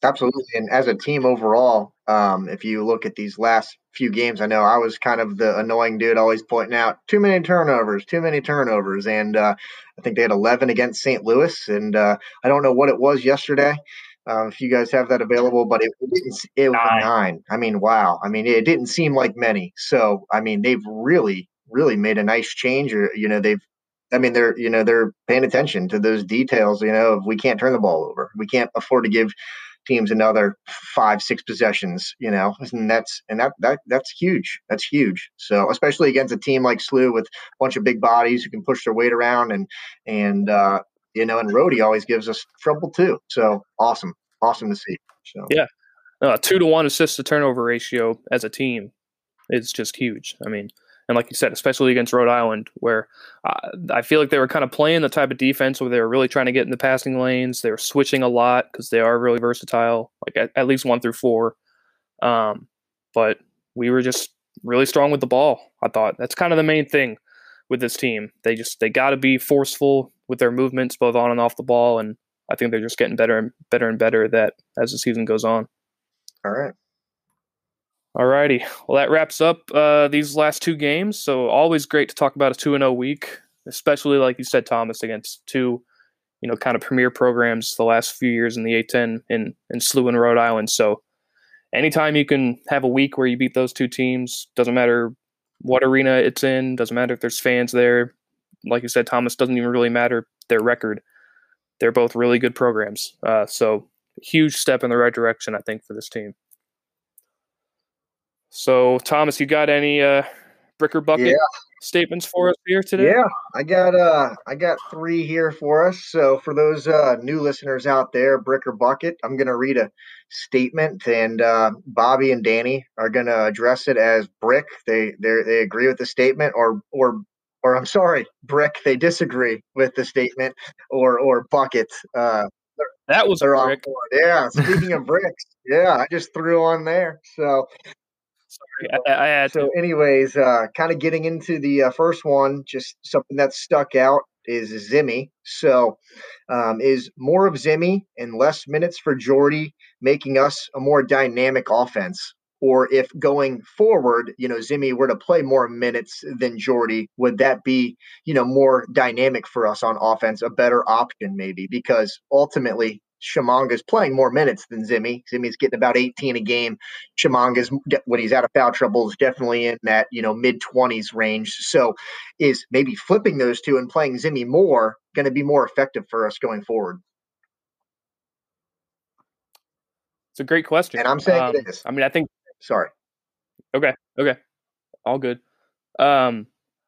Speaker 2: Absolutely. And as a team overall, um, if you look at these last few games, I know I was kind of the annoying dude always pointing out too many turnovers, too many turnovers. And uh, I think they had 11 against St. Louis. And uh, I don't know what it was yesterday. Uh, if you guys have that available, but it, it. It was nine. nine. I mean, wow. I mean, it didn't seem like many. So, I mean, they've really, really made a nice change. Or you know, they've I mean, they're you know they're paying attention to those details. You know, we can't turn the ball over. We can't afford to give teams another five, six possessions, you know, and that's and that that that's huge. That's huge. So especially against a team like SLU with a bunch of big bodies who can push their weight around and and uh, you know, and Rhody always gives us trouble too. So awesome, awesome to see. So
Speaker 1: yeah, uh, two to one assist to turnover ratio as a team is just huge. I mean, And like you said, especially against Rhode Island, where uh, I feel like they were kind of playing the type of defense where they were really trying to get in the passing lanes. They were switching a lot because they are really versatile, like at, at, least one through four. Um, but we were just really strong with the ball. I thought that's kind of the main thing with this team. They just they got to be forceful with their movements, both on and off the ball, and I think they're just getting better and better and better at that as the season goes on.
Speaker 2: All right.
Speaker 1: Alrighty. Well, that wraps up uh, these last two games. So always great to talk about a two and zero oh week, especially like you said, Thomas, against two, you know, kind of premier programs the last few years in the A10 in in SLU and Rhode Island. So anytime you can have a week where you beat those two teams, doesn't matter what arena it's in, doesn't matter if there's fans there. Like you said, Thomas, doesn't even really matter their record. They're both really good programs. Uh, so huge step in the right direction, I think, for this team. So, Thomas, you got any uh, bricker bucket yeah. statements for us here today?
Speaker 2: Yeah, I got uh, I got three here for us. So, for those uh, new listeners out there, bricker bucket, I'm gonna read a statement, and uh, Bobby and Danny are gonna address it as brick. They they they agree with the statement, or or or I'm sorry, brick. They disagree with the statement, or or bucket. Uh,
Speaker 1: that was a brick.
Speaker 2: Yeah. Speaking of bricks, yeah, I just threw on there. So
Speaker 1: Sorry, I, I had
Speaker 2: so, to. anyways, uh, kind of getting into the uh, first one, just something that stuck out is Zimi. So, um, is more of Zimi and less minutes for Jordy making us a more dynamic offense? Or if going forward, you know, Zimi were to play more minutes than Jordy, would that be, you know, more dynamic for us on offense, a better option maybe? Because ultimately, Tshimanga playing more minutes than Zimi. Zimi's getting about 18 a game. Tshimanga's when he's out of foul trouble is definitely in that you know mid 20s range. So is maybe flipping those two and playing Zimi more going to be more effective for us going forward?
Speaker 1: It's a great question,
Speaker 2: and I'm saying um, it is.
Speaker 1: I mean, I think.
Speaker 2: Sorry.
Speaker 1: Okay. Okay. All good. Um,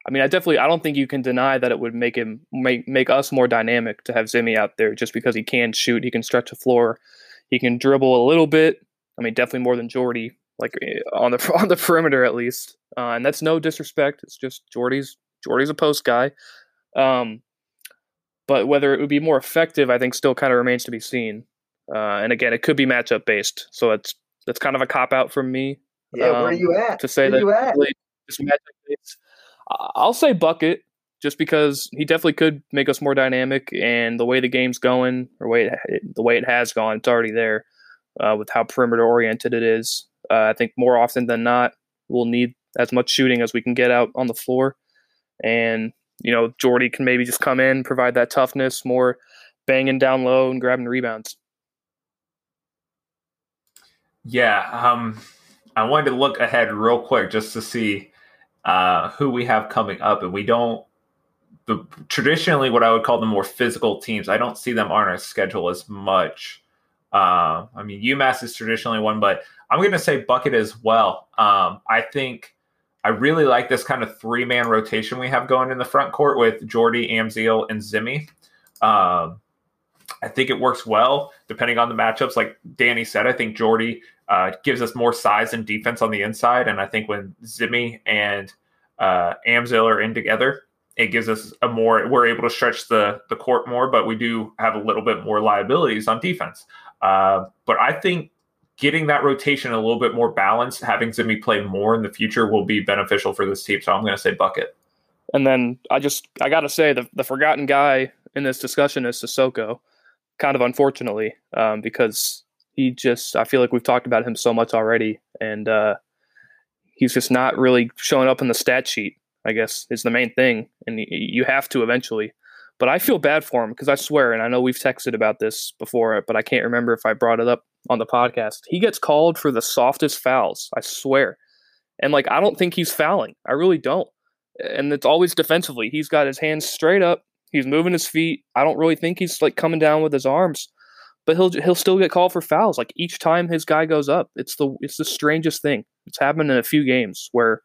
Speaker 1: I mean, I definitely I don't think you can deny that it would make him make make us more dynamic to have Zimi out there just because he can shoot, he can stretch the floor, he can dribble a little bit. I mean, definitely more than Jordy, like eh, on the on the perimeter at least. Uh, and that's no disrespect. It's just Jordy's Jordy's a post guy. Um, but whether it would be more effective, I think still kind of remains to be seen. Uh, and again, it could be matchup based, so it's that's kind of a cop out from me.
Speaker 2: Yeah, um, where are you at?
Speaker 1: To say
Speaker 2: where
Speaker 1: that really just matchup based. I'll say bucket just because he definitely could make us more dynamic, and the way the game's going, or way it, the way it has gone, it's already there uh, with how perimeter oriented it is. Uh, I think more often than not, we'll need as much shooting as we can get out on the floor, and you know Jordy can maybe just come in, provide that toughness, more banging down low and grabbing rebounds.
Speaker 3: Yeah, um, I wanted to look ahead real quick just to see uh, who we have coming up, and we don't. The, traditionally, what I would call the more physical teams, I don't see them on our schedule as much. Uh, I mean, UMass is traditionally one, but I'm going to say Bucket as well. Um, I think I really like this kind of three man rotation we have going in the front court with Jordy, Amzil, and Zimi. Um, I think it works well depending on the matchups. Like Danny said, I think Jordy uh, gives us more size and defense on the inside. And I think when Zimi and uh, Amzil are in together, it gives us a more, we're able to stretch the, the court more, but we do have a little bit more liabilities on defense. Uh, but I think getting that rotation a little bit more balanced, having Zimi play more in the future will be beneficial for this team. So I'm going to say bucket.
Speaker 1: And then I just, I got to say, the, the forgotten guy in this discussion is Sissoko kind of unfortunately, um, because he just I feel like we've talked about him so much already, and uh, he's just not really showing up in the stat sheet. I guess is the main thing, and you have to eventually. But I feel bad for him because I swear, and I know we've texted about this before, but I can't remember if I brought it up on the podcast. He gets called for the softest fouls. I swear, and like I don't think he's fouling. I really don't. And it's always defensively. He's got his hands straight up He's moving his feet. I don't really think he's like coming down with his arms, but he'll he'll still get called for fouls. Like each time his guy goes up, it's the it's the strangest thing. It's happened in a few games where,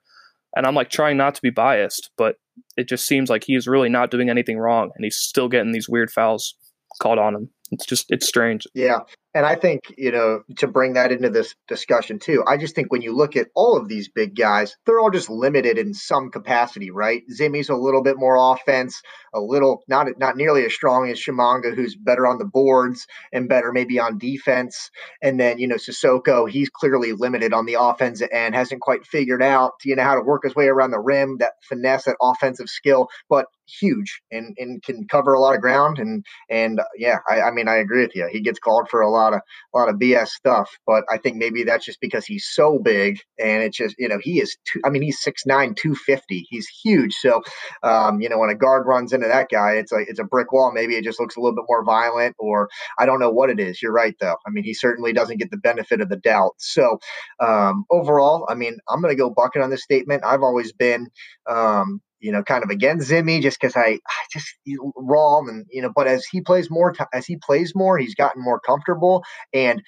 Speaker 1: and I'm like trying not to be biased, but it just seems like he's really not doing anything wrong, and he's still getting these weird fouls called on him. It's just it's strange.
Speaker 2: Yeah, And I think, you know, to bring that into this discussion too, I just think when you look at all of these big guys, they're all just limited in some capacity, right? Zimi's a little bit more offense, a little not not nearly as strong as Tshimanga, who's better on the boards and better maybe on defense. And then, you know, Sissoko, he's clearly limited on the offensive end, hasn't quite figured out, you know, how to work his way around the rim, that finesse, that offensive skill. But huge and, and can cover a lot of ground. And and yeah, I, I mean I agree with you. He gets called for a lot of a lot of BS stuff, but I think maybe that's just because he's so big and it's just you know he is I mean he's 6'9", 250. He's huge. So um, you know when a guard runs into that guy, it's like it's a brick wall. Maybe it just looks a little bit more violent, or I don't know what it is. You're right though. I mean he certainly doesn't get the benefit of the doubt. So um, overall, I mean I'm going to go bucket on this statement. I've always been um, you know, kind of against Zimi just because I, I just raw and you know, but as he plays more, t- as he plays more, he's gotten more comfortable and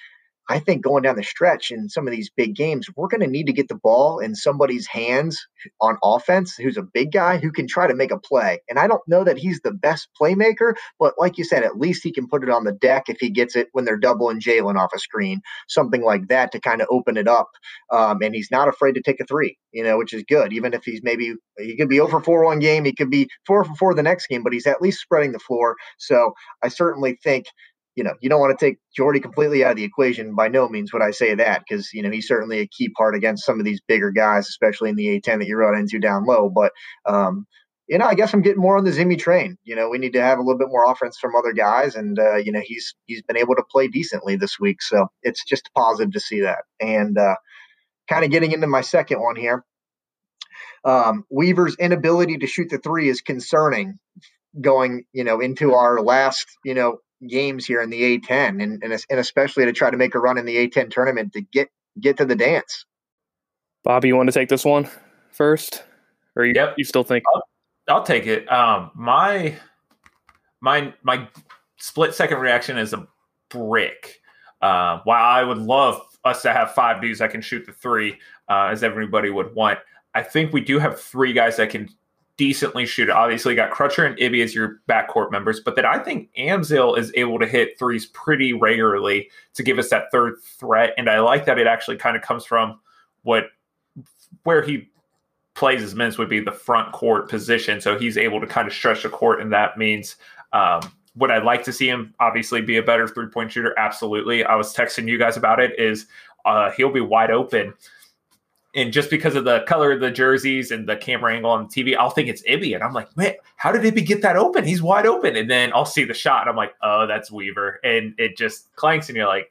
Speaker 2: I think going down the stretch in some of these big games, we're going to need to get the ball in somebody's hands on offense who's a big guy who can try to make a play. And I don't know that he's the best playmaker, but like you said, at least he can put it on the deck if he gets it when they're doubling Jalen off a screen, something like that to kind of open it up. Um, and he's not afraid to take a three, you know, which is good. Even if he's maybe, he could be over 4 one game, he could be 4 for 4 the next game, but he's at least spreading the floor. So I certainly think you know, you don't want to take Jordy completely out of the equation. By no means would I say that because, you know, he's certainly a key part against some of these bigger guys, especially in the A10 that you run into down low. But, um, you know, I guess I'm getting more on the Zimi train. You know, we need to have a little bit more offense from other guys, and uh, you know, he's he's been able to play decently this week, so it's just positive to see that. And uh, kind of getting into my second one here, um, Weaver's inability to shoot the three is concerning going, you know, into our last, you know, games here in the A10, and, and and especially to try to make a run in the A10 tournament to get get to the dance.
Speaker 1: Bobby, you want to take this one first, or you,
Speaker 3: yep.
Speaker 1: you still think?
Speaker 3: I'll, I'll take it. Um, my my my split second reaction is a brick. Uh, while I would love us to have five dudes that can shoot the three, uh, as everybody would want, I think we do have three guys that can decently shoot. Obviously, got Crutcher and Ibi as your backcourt members, but that I think Amzil is able to hit threes pretty regularly to give us that third threat. And I like that it actually kind of comes from what where he plays his minutes would be the front court position. So he's able to kind of stretch the court, and that means um, would I like to see him obviously be a better three point shooter? Absolutely. I was texting you guys about it. Is uh, he'll be wide open and just because of the color of the jerseys and the camera angle on the TV, I'll think it's Ibi. And I'm like, man, how did Ibi get that open? He's wide open. And then I'll see the shot and I'm like, oh, that's Weaver. And it just clanks and you're like,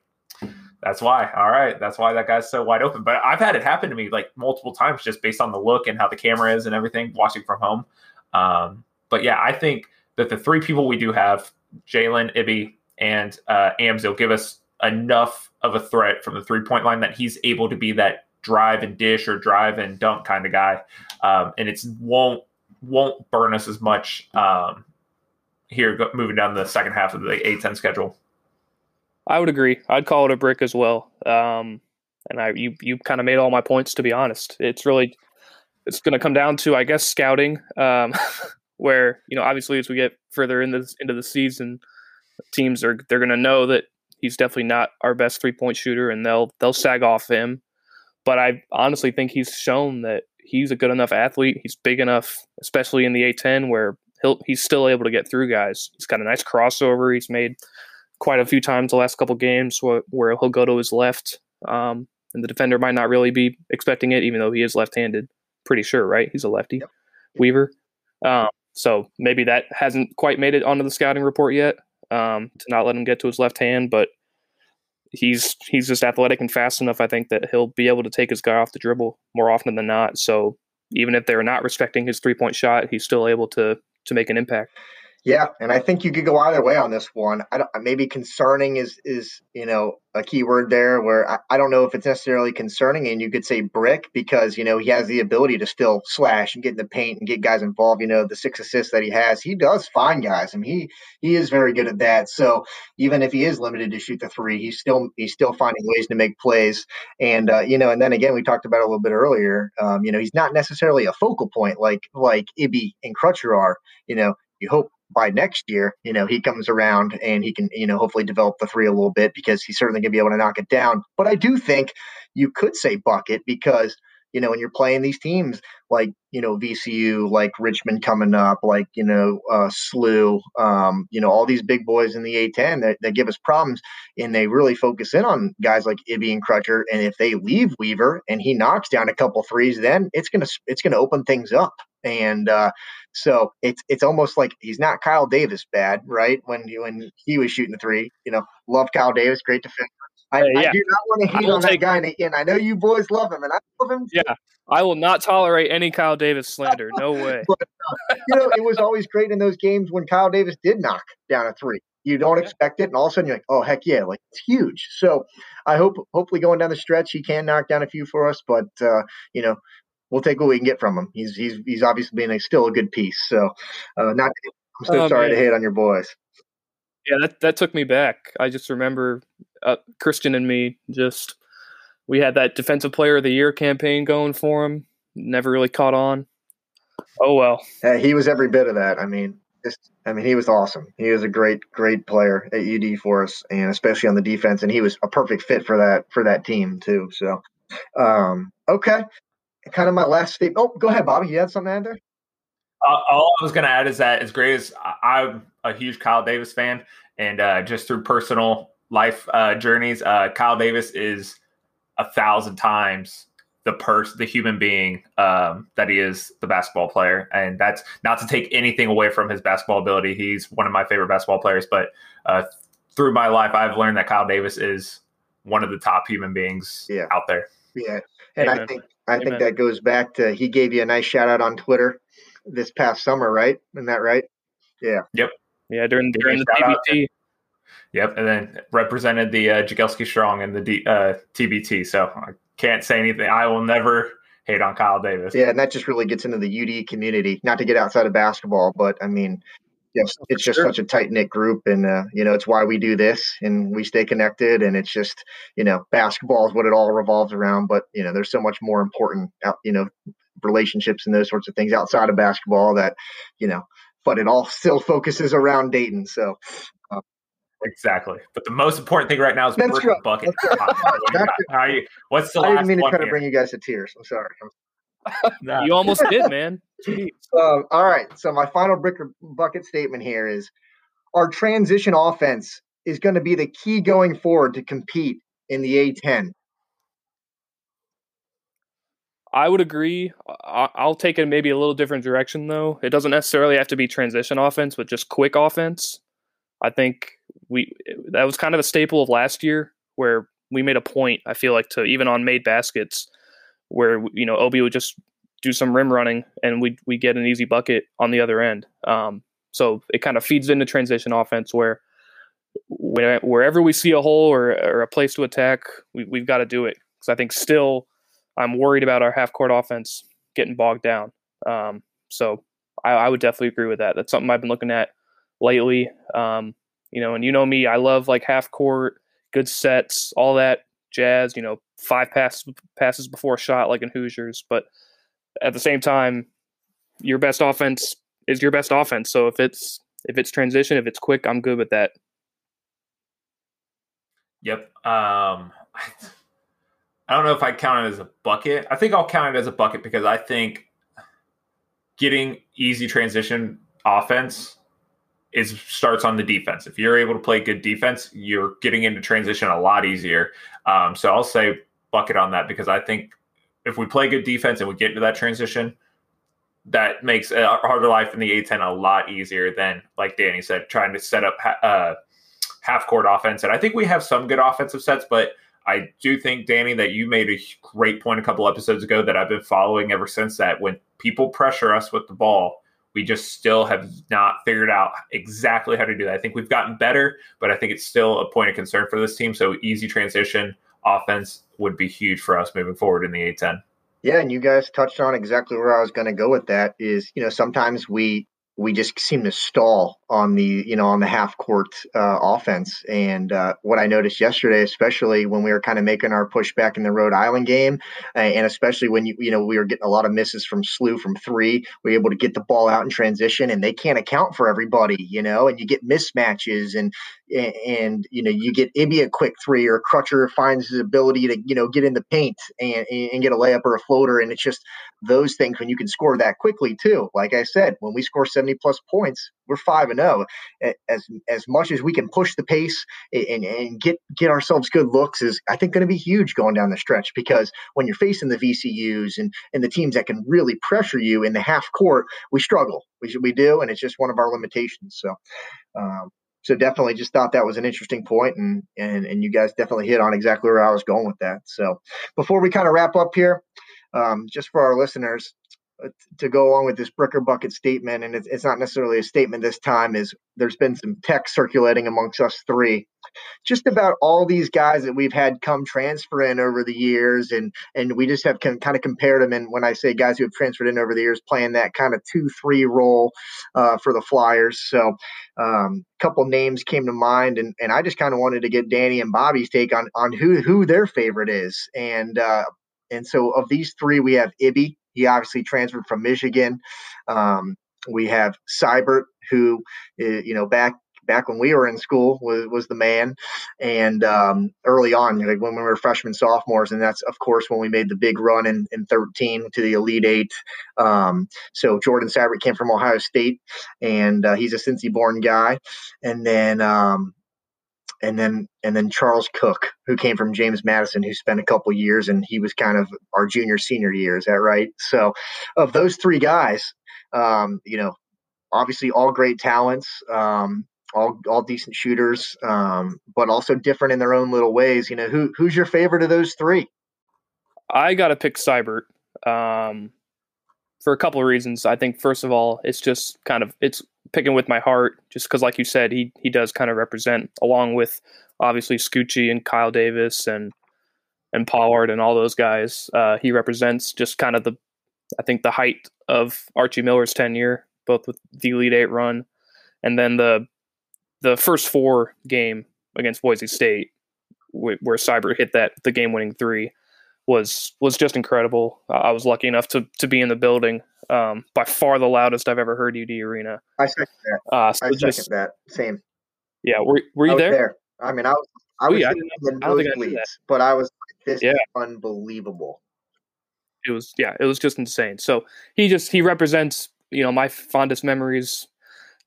Speaker 3: that's why. All right. That's why that guy's so wide open. But I've had it happen to me like multiple times just based on the look and how the camera is and everything, watching from home. Um, but yeah, I think that the three people we do have, Jalen, Ibi, and uh, Amzil, give us enough of a threat from the three point line that he's able to be that drive and dish or drive and dunk kind of guy, um, and it's won't won't burn us as much um, here go, moving down the second half of the A10 schedule.
Speaker 1: I would agree. I'd call it a brick as well. Um, and I you you kind of made all my points to be honest. It's really it's going to come down to I guess scouting, um, where you know obviously as we get further in this into the season, teams are they're going to know that he's definitely not our best three point shooter, and they'll they'll sag off him but I honestly think he's shown that he's a good enough athlete. He's big enough, especially in the A10, where he'll he's still able to get through guys. He's got a nice crossover. He's made quite a few times the last couple games where, where he'll go to his left, um, and the defender might not really be expecting it, even though he is left-handed. Pretty sure, right? He's a lefty, yep. Weaver. Um, so maybe that hasn't quite made it onto the scouting report yet um, to not let him get to his left hand, but he's he's just athletic and fast enough. I think that he'll be able to take his guy off the dribble more often than not. So even if they're not respecting his three point shot, he's still able to to make an impact.
Speaker 2: Yeah, and I think you could go either way on this one. I don't, maybe concerning is is you know a key word there. Where I, I don't know if it's necessarily concerning, and you could say brick because you know he has the ability to still slash and get in the paint and get guys involved. You know the six assists that he has, he does find guys. I mean he he is very good at that. So even if he is limited to shoot the three, he's still he's still finding ways to make plays. And uh, you know, and then again we talked about a little bit earlier. Um, you know he's not necessarily a focal point like like Ibi and Crutcher are. You know you hope by next year, you know, he comes around and he can, you know, hopefully develop the three a little bit because he's certainly going to be able to knock it down. But I do think you could say bucket because you know, when you're playing these teams like, you know, VCU, like Richmond coming up, like, you know, uh, SLU, um, you know, all these big boys in the A10 that, that give us problems. And they really focus in on guys like Ibi and Crutcher. And if they leave Weaver and he knocks down a couple threes, then it's going to, it's going to open things up. And uh, so it's it's almost like he's not Kyle Davis bad, right? When he, when he was shooting the three, you know, love Kyle Davis, great defender. I, uh, yeah. I do not want to hate on take, that guy, and I know you boys love him, and I love him.
Speaker 1: Too. Yeah, I will not tolerate any Kyle Davis slander. No way. but,
Speaker 2: uh, you know, it was always great in those games when Kyle Davis did knock down a three. You don't expect it, and all of a sudden you're like, "Oh heck yeah!" Like it's huge. So I hope, hopefully, going down the stretch, he can knock down a few for us. But uh, you know, we'll take what we can get from him. He's he's he's obviously being a, still a good piece. So uh, not. I'm so oh, sorry man. to hate on your boys.
Speaker 1: Yeah, that that took me back. I just remember uh, Christian and me just we had that defensive player of the year campaign going for him. Never really caught on. Oh well.
Speaker 2: Hey, he was every bit of that. I mean, just I mean, he was awesome. He was a great, great player at UD for us, and especially on the defense. And he was a perfect fit for that for that team too. So, um, okay, kind of my last statement. Oh, go ahead, Bobby. You had something to add there?
Speaker 3: Uh, all I was going to add is that as great as I'm a huge Kyle Davis fan, and uh, just through personal life uh, journeys, uh, Kyle Davis is a thousand times the person, the human being um, that he is, the basketball player, and that's not to take anything away from his basketball ability. He's one of my favorite basketball players, but uh, through my life, I've learned that Kyle Davis is one of the top human beings yeah. out there.
Speaker 2: Yeah, and Amen. I think I Amen. think that goes back to he gave you a nice shout out on Twitter this past summer, right? Isn't that right? Yeah.
Speaker 3: Yep.
Speaker 1: Yeah, during during the TBT.
Speaker 3: Yep, and then represented the uh, Jagielski Strong in the D, uh, TBT. So I can't say anything. I will never hate on Kyle Davis.
Speaker 2: Yeah, and that just really gets into the UD community. Not to get outside of basketball, but I mean, yes, oh, it's just sure. such a tight knit group, and uh, you know, it's why we do this, and we stay connected. And it's just, you know, basketball is what it all revolves around. But you know, there's so much more important, you know, relationships and those sorts of things outside of basketball that, you know, but it all still focuses around Dayton. So uh,
Speaker 3: Exactly. But the most important thing right now is That's right. bucket. That's right. How you, what's the I
Speaker 2: didn't mean to
Speaker 3: try
Speaker 2: to bring you guys to tears. I'm sorry.
Speaker 1: You almost did, man.
Speaker 2: Um, all right. So my final brick bucket statement here is our transition offense is going to be the key going forward to compete in the A10.
Speaker 1: I would agree. I'll take it maybe a little different direction though. It doesn't necessarily have to be transition offense, but just quick offense. I think we that was kind of a staple of last year where we made a point. I feel like to even on made baskets where you know Obi would just do some rim running and we we get an easy bucket on the other end. Um, so it kind of feeds into transition offense where wherever we see a hole or, or a place to attack, we, we've got to do it. Because I think still I'm worried about our half court offense getting bogged down. Um, so I, I, would definitely agree with that. That's something I've been looking at lately. Um, you know, and you know me, I love like half court, good sets, all that jazz. You know, five passes passes before a shot like in Hoosiers. But at the same time, your best offense is your best offense. So if it's if it's transition, if it's quick, I'm good with that.
Speaker 3: Yep. Um, I don't know if I count it as a bucket. I think I'll count it as a bucket because I think getting easy transition offense is starts on the defense. If you're able to play good defense, you're getting into transition a lot easier. Um, so I'll say bucket on that because I think if we play good defense and we get into that transition, that makes a harder life in the A10 a lot easier than, like Danny said, trying to set up uh, half court offense. And I think we have some good offensive sets, but I do think, Danny, that you made a great point a couple episodes ago that I've been following ever since that when people pressure us with the ball, we just still have not figured out exactly how to do that. I think we've gotten better, but I think it's still a point of concern for this team. So easy transition offense would be huge for us moving forward in the A10.
Speaker 2: Yeah, and you guys touched on exactly where I was going to go with that is, you know, sometimes we we just seem to stall on the you know on the half court uh, offense. And uh, what I noticed yesterday, especially when we were kind of making our push back in the Rhode Island game, uh, and especially when you you know we were getting a lot of misses from SLU from three, we were able to get the ball out in transition, and they can't account for everybody, you know, and you get mismatches and and you know you get Ibi a quick three or Crutcher finds his ability to you know get in the paint and, and get a layup or a floater and it's just those things when you can score that quickly too. Like I said when we score 70 plus points we're 5 and 0 as as much as we can push the pace and, and get get ourselves good looks is I think going to be huge going down the stretch because when you're facing the VCUs and and the teams that can really pressure you in the half court we struggle. We we do and it's just one of our limitations so um, so definitely just thought that was an interesting point and and and you guys definitely hit on exactly where I was going with that. So before we kind of wrap up here, um, just for our listeners to go along with this bricker bucket statement, and it's, it's not necessarily a statement this time, is there's been some text circulating amongst us three just about all these guys that we've had come transfer in over the years, and and we just have kind of compared them. And when I say guys who have transferred in over the years, playing that kind of two three role uh, for the Flyers. So a um, couple names came to mind, and and I just kind of wanted to get Danny and Bobby's take on on who who their favorite is, and uh, and so of these three, we have Ibi. He obviously transferred from Michigan. Um, we have Sibert, who, eh, you know, back back when we were in school was, was the man. And um, early on, like when we were freshmen, sophomores, and that's of course when we made the big run in, in 13 to the Elite Eight. Um, so Jordan Sibert came from Ohio State, and uh, he's a Cincy-born guy. And then um, and then and then Charles Cooke, who came from James Madison, who spent a couple years, and he was kind of our junior senior year. Is that right? So, of those three guys, um, you know, obviously all great talents. Um, all all decent shooters, um, but also different in their own little ways. You know, who who's your favorite of those three?
Speaker 1: I got to pick Sibert um, for a couple of reasons. I think first of all, it's just kind of it's picking with my heart, just because, like you said, he he does kind of represent along with obviously Scoochie and Kyle Davis and and Pollard and all those guys. Uh, he represents just kind of the I think the height of Archie Miller's tenure, both with the Elite Eight run and then the the first four game against Boise State, where Sibert hit that the game winning three, was was just incredible. I was lucky enough to to be in the building. Um, by far the loudest I've ever heard UD Arena.
Speaker 2: I second that. Uh, so I just, second that. Same.
Speaker 1: Yeah, were, were you there?
Speaker 2: there? I mean, I was. I was oh, yeah, I in the nosebleeds, but I was. This yeah. unbelievable.
Speaker 1: It was yeah, it was just insane. So he just he represents you know my fondest memories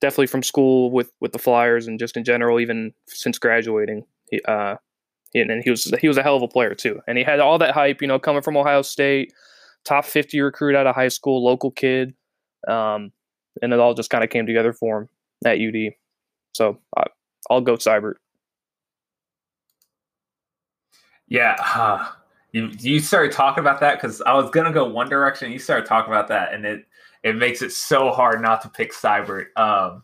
Speaker 1: definitely from school with with the Flyers and just in general, even since graduating. He, uh, and he was he was a hell of a player too, and he had all that hype, you know, coming from Ohio State, top fifty recruit out of high school, local kid, um, and it all just kind of came together for him at UD. So uh, I'll go Sibert.
Speaker 3: Yeah, you you started talking about that because I was gonna go one direction. You started talking about that, and it it makes it so hard not to pick Sibert. Um,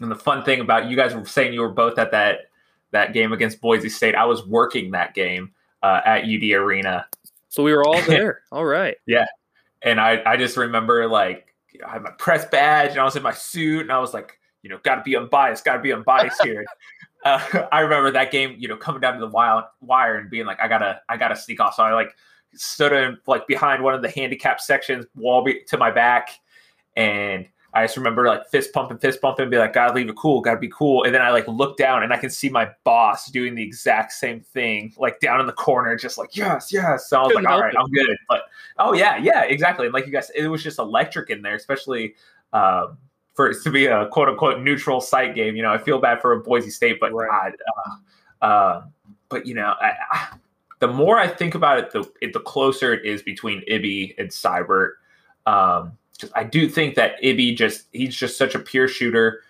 Speaker 3: and the fun thing about you guys were saying you were both at that that game against Boise State. I was working that game uh, at UD Arena.
Speaker 1: So we were all there. all right.
Speaker 3: Yeah. And I, I just remember like I had my press badge and I was in my suit and I was like, you know, got to be unbiased, got to be unbiased here. uh, I remember that game, you know, coming down to the wild wire and being like, I gotta, I gotta sneak off. So I like stood in like behind one of the handicap sections, wall be- to my back, and I just remember like fist pumping, fist pumping, and be like, "Gotta leave it cool, gotta be cool." And then I like look down and I can see my boss doing the exact same thing, like down in the corner, just like yes, yes. So I was Couldn't like, "All right, it. I'm good." But oh yeah, yeah, exactly. And like you guys, it was just electric in there, especially. Um, for it to be a quote unquote neutral site game, you know, I feel bad for Boise State, but right. God, uh, uh, but you know, I, I, the more I think about it, the it, the closer it is between Ibi and Sibert. Um, I do think that Ibi just he's just such a pure shooter.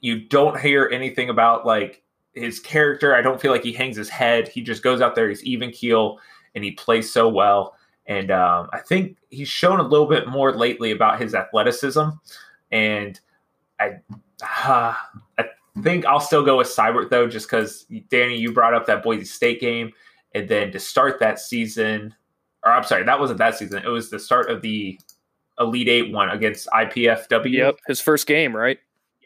Speaker 3: You don't hear anything about like his character. I don't feel like he hangs his head. He just goes out there. He's even keel and he plays so well. And um, I think he's shown a little bit more lately about his athleticism. And I, uh, I think I'll still go with Sibert though, just because Danny, you brought up that Boise State game and then to start that season, or I'm sorry, that wasn't that season. It was the start of the Elite Eight one against IPFW.
Speaker 1: Yep, his first game, right?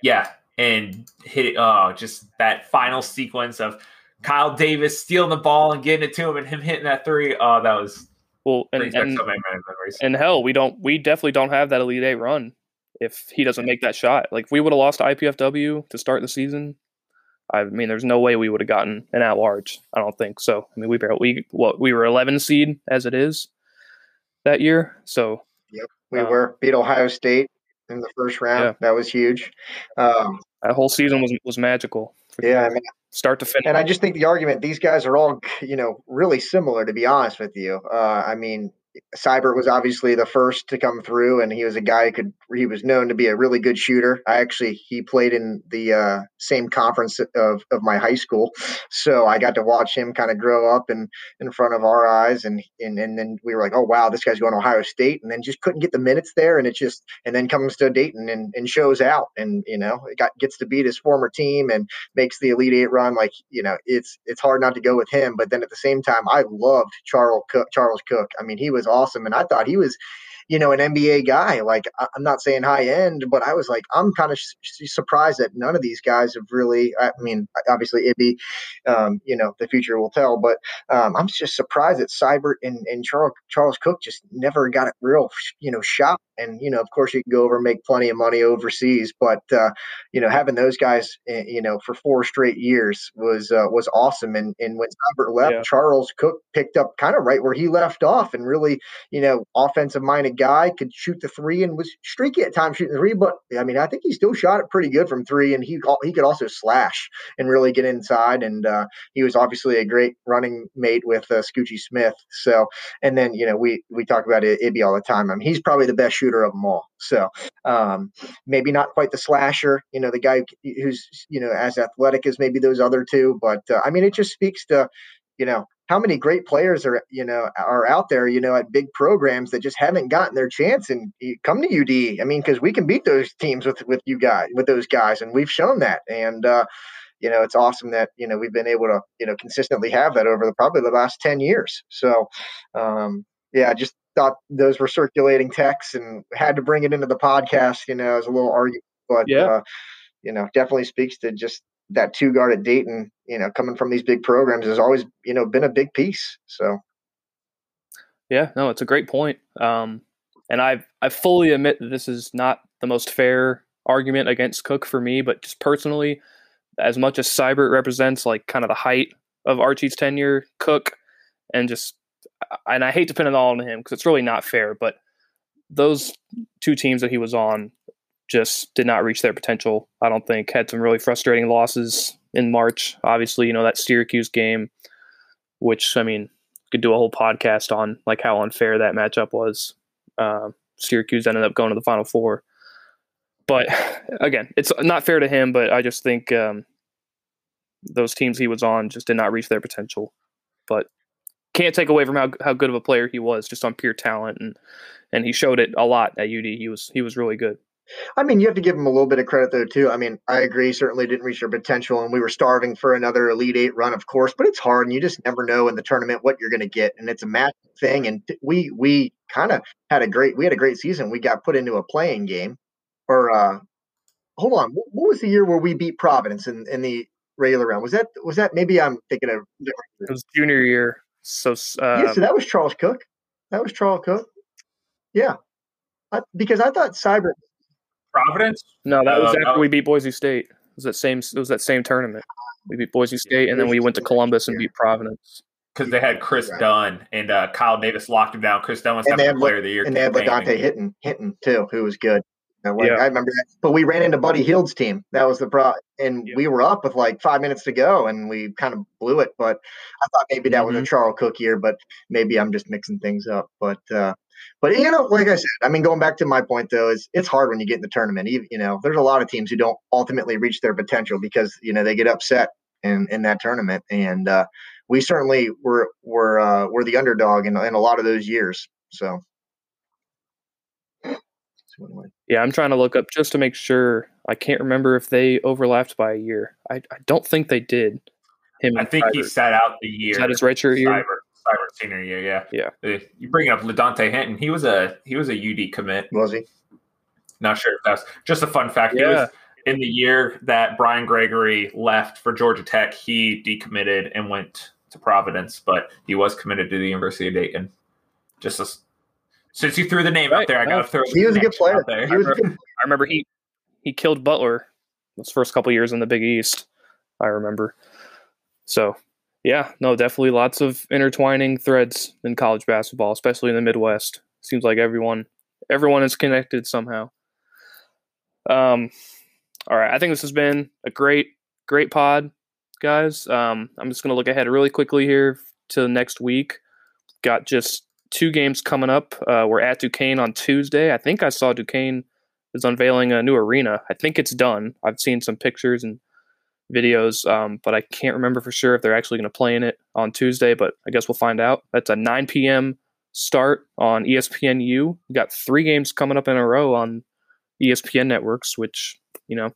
Speaker 3: Yeah, and hit oh, just that final sequence of Kyle Davis stealing the ball and getting it to him, and him hitting that three. Oh, that was
Speaker 1: well, and and, so and hell, we don't, we definitely don't have that Elite Eight run if he doesn't make that shot. Like we would have lost to IPFW to start the season. I mean, there's no way we would have gotten an at large. I don't think so. I mean, we barely, we what we were 11 seed as it is that year. So
Speaker 2: yep, we um, were beat Ohio State in the first round. Yeah. That was huge. Um,
Speaker 1: that whole season was was magical.
Speaker 2: Yeah, I mean,
Speaker 1: start to finish.
Speaker 2: And I just think the argument these guys are all you know really similar. To be honest with you, uh, I mean, Sibert was obviously the first to come through, and he was a guy who could. He was known to be a really good shooter. I actually he played in the uh, same conference of of my high school, so I got to watch him kind of grow up in in front of our eyes, and and and then we were like, oh wow, this guy's going to Ohio State, and then just couldn't get the minutes there, and it just and then comes to Dayton and, and shows out, and you know, it got gets to beat his former team and makes the Elite Eight run. Like you know, it's it's hard not to go with him, but then at the same time, I loved Charles Cooke. Charles Cooke. I mean, he was awesome. And I thought he was, you know, an NBA guy. Like, I'm not saying high end, but I was like, I'm kind of surprised that none of these guys have really, I mean, obviously Ibi, um, you know, the future will tell, but um, I'm just surprised that Sibert and, and Charles, Charles Cooke just never got a real, you know, shot. And, you know, of course you can go over and make plenty of money overseas, but, uh, you know, having those guys, eh, you know, for four straight years was, uh, was awesome. And, and when Sibert left, yeah. Charles Cooke picked up kind of right where he left off and really, you know, offensive minded guy, could shoot the three and was streaky at times shooting the three. But I mean, I think he still shot it pretty good from three, and he he could also slash and really get inside. And uh, he was obviously a great running mate with uh, Scoochie Smith. So, and then you know we we talk about it, Ibi all the time. I mean, he's probably the best shooter of them all. So um, maybe not quite the slasher, you know, the guy who's you know as athletic as maybe those other two. But uh, I mean, it just speaks to you know how many great players are you know are out there you know at big programs that just haven't gotten their chance and come to UD. I mean, because we can beat those teams with with you guys with those guys, and we've shown that. And uh, you know, it's awesome that you know we've been able to you know consistently have that over the probably the last ten years. So um, yeah, I just thought those were circulating texts and had to bring it into the podcast. You know, as a little argument, but yeah. Uh, you know, definitely speaks to just that two guard at Dayton, you know, coming from these big programs has always, you know, been a big piece. So,
Speaker 1: yeah, no, it's a great point. Um, and I I fully admit that this is not the most fair argument against Cooke for me, but just personally, as much as Sibert represents like kind of the height of Archie's tenure, Cooke, and just and I hate to pin it all on him because it's really not fair, but those two teams that he was on just did not reach their potential. I don't think had some really frustrating losses in March. Obviously, you know that Syracuse game, which I mean, could do a whole podcast on like how unfair that matchup was. Uh, Syracuse ended up going to the Final Four, but again, it's not fair to him. But I just think um, those teams he was on just did not reach their potential. But can't take away from how how good of a player he was just on pure talent and and he showed it a lot at UD. He was he was really good.
Speaker 2: I mean, you have to give them a little bit of credit though too. I mean, I agree. Certainly didn't reach their potential, and we were starving for another Elite Eight run, of course. But it's hard, and you just never know in the tournament what you're going to get, and it's a match thing. And we we kind of had a great we had a great season. We got put into a playing game, or uh, hold on, what was the year where we beat Providence in, in the regular round? Was that was that maybe I'm thinking of
Speaker 1: it was junior year. So uh,
Speaker 2: yeah, so that was Charles Cooke. That was Charles Cooke. Yeah, I, because I thought Sibert
Speaker 3: Providence?
Speaker 1: No, that was uh, after we beat Boise State. It was that same. It was that same tournament. We beat Boise State, and then we went to Columbus and beat Providence.
Speaker 3: Because they had Kris right. Dunn and uh, Kyle Davis locked him down. Kris Dunn was the player of the year.
Speaker 2: And they had LaDontae Henton, Henton too, who was good. Yeah. I remember that. But we ran into Buddy Hield's team. That was the pro, and yeah. we were up with like five minutes to go, and we kind of blew it. But I thought maybe that mm-hmm. was a mm-hmm. Charles Cooke year, but maybe I'm just mixing things up. But uh, but you know, like I said, I mean, going back to my point though, is it's hard when you get in the tournament. You, you know, there's a lot of teams who don't ultimately reach their potential because you know they get upset in in that tournament, and uh, we certainly were were uh, were the underdog in, in a lot of those years. So.
Speaker 1: Yeah, I'm trying to look up just to make sure. I can't remember if they overlapped by a year. I, I don't think they did.
Speaker 3: Him I think he sat out the year.
Speaker 1: Is that his redshirt year?
Speaker 3: Sibert senior year. Yeah,
Speaker 1: Yeah.
Speaker 3: Uh, You bring up LaDontae Henton. He was a he was a UD commit.
Speaker 2: Was he?
Speaker 3: Not sure if that's just a fun fact. He was in the year that Brian Gregory left for Georgia Tech. He decommitted and went to Providence, but he was committed to the University of Dayton. Just as, since you threw the name
Speaker 1: Right.
Speaker 3: out there, I got to throw.
Speaker 2: He was a good player.
Speaker 3: out there.
Speaker 2: He was a good
Speaker 1: I remember he he killed Butler those first couple years in the Big East. I remember. So yeah, no, definitely lots of intertwining threads in college basketball, especially in the Midwest. Seems like everyone everyone is connected somehow. Um, all right, I think this has been a great great pod, guys. Um, I'm just gonna look ahead really quickly here to next week. Got just two games coming up. Uh, we're at Duquesne on Tuesday. I think I saw Duquesne is unveiling a new arena. I think it's done. I've seen some pictures and videos, um, but I can't remember for sure if they're actually going to play in it on Tuesday. But I guess we'll find out. That's a 9 p.m. start on ESPNU. We got three games coming up in a row on ESPN networks, which you know,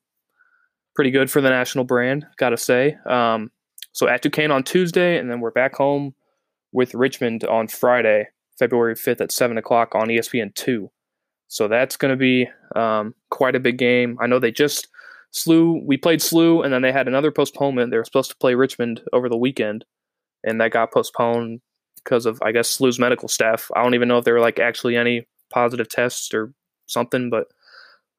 Speaker 1: pretty good for the national brand, gotta say. Um, so at Duquesne on Tuesday, and then we're back home with Richmond on Friday, February 5th at 7 o'clock on E ESPN 2. So that's going to be um, quite a big game. I know they just SLU, we played SLU, and then they had another postponement. They were supposed to play Richmond over the weekend, and that got postponed because of, I guess, SLU's medical staff. I don't even know if there were like actually any positive tests or something, but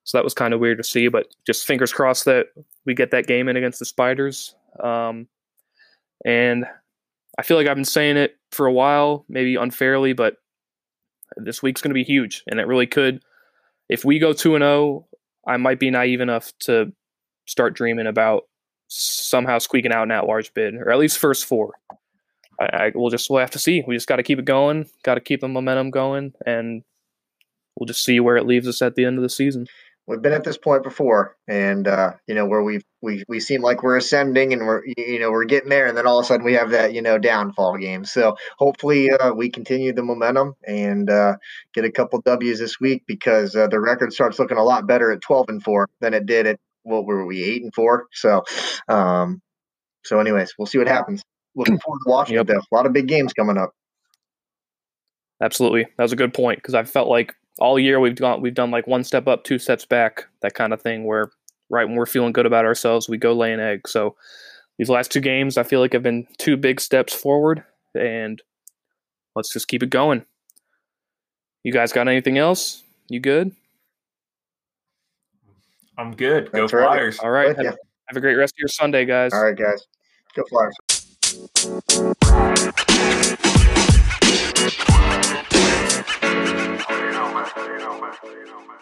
Speaker 1: so that was kind of weird to see. But just fingers crossed that we get that game in against the Spiders. Um, and I feel like I've been saying it for a while, maybe unfairly, but this week's going to be huge, and it really could. If we go two and zero, I might be naive enough to start dreaming about somehow squeaking out an at-large bid, or at least first four. I, I we'll just we'll have to see. We just got to keep it going, got to keep the momentum going, and we'll just see where it leaves us at the end of the season.
Speaker 2: We've been at this point before, and uh, you know where we we we seem like we're ascending and we're you know we're getting there, and then all of a sudden we have that you know downfall game. So hopefully uh, we continue the momentum and uh, get a couple W's this week because uh, the record starts looking a lot better at twelve and four than it did at what were we eight and four. So um, so anyways, we'll see what happens. Looking forward to watching
Speaker 1: Yep.
Speaker 2: it though. A lot of big games coming up.
Speaker 1: Absolutely, that was a good point because I felt like all year we've gone we've done like one step up, two steps back, that kind of thing. Where right when we're feeling good about ourselves, we go lay an egg. So these last two games, I feel like have been two big steps forward, and let's just keep it going. You guys got anything else? You good?
Speaker 3: I'm good. Go
Speaker 2: That's right.
Speaker 3: Flyers.
Speaker 1: All right. Have,
Speaker 2: ya.
Speaker 1: have a great rest of your Sunday, guys.
Speaker 2: All right, guys, go Flyers.
Speaker 4: Know, man. Man.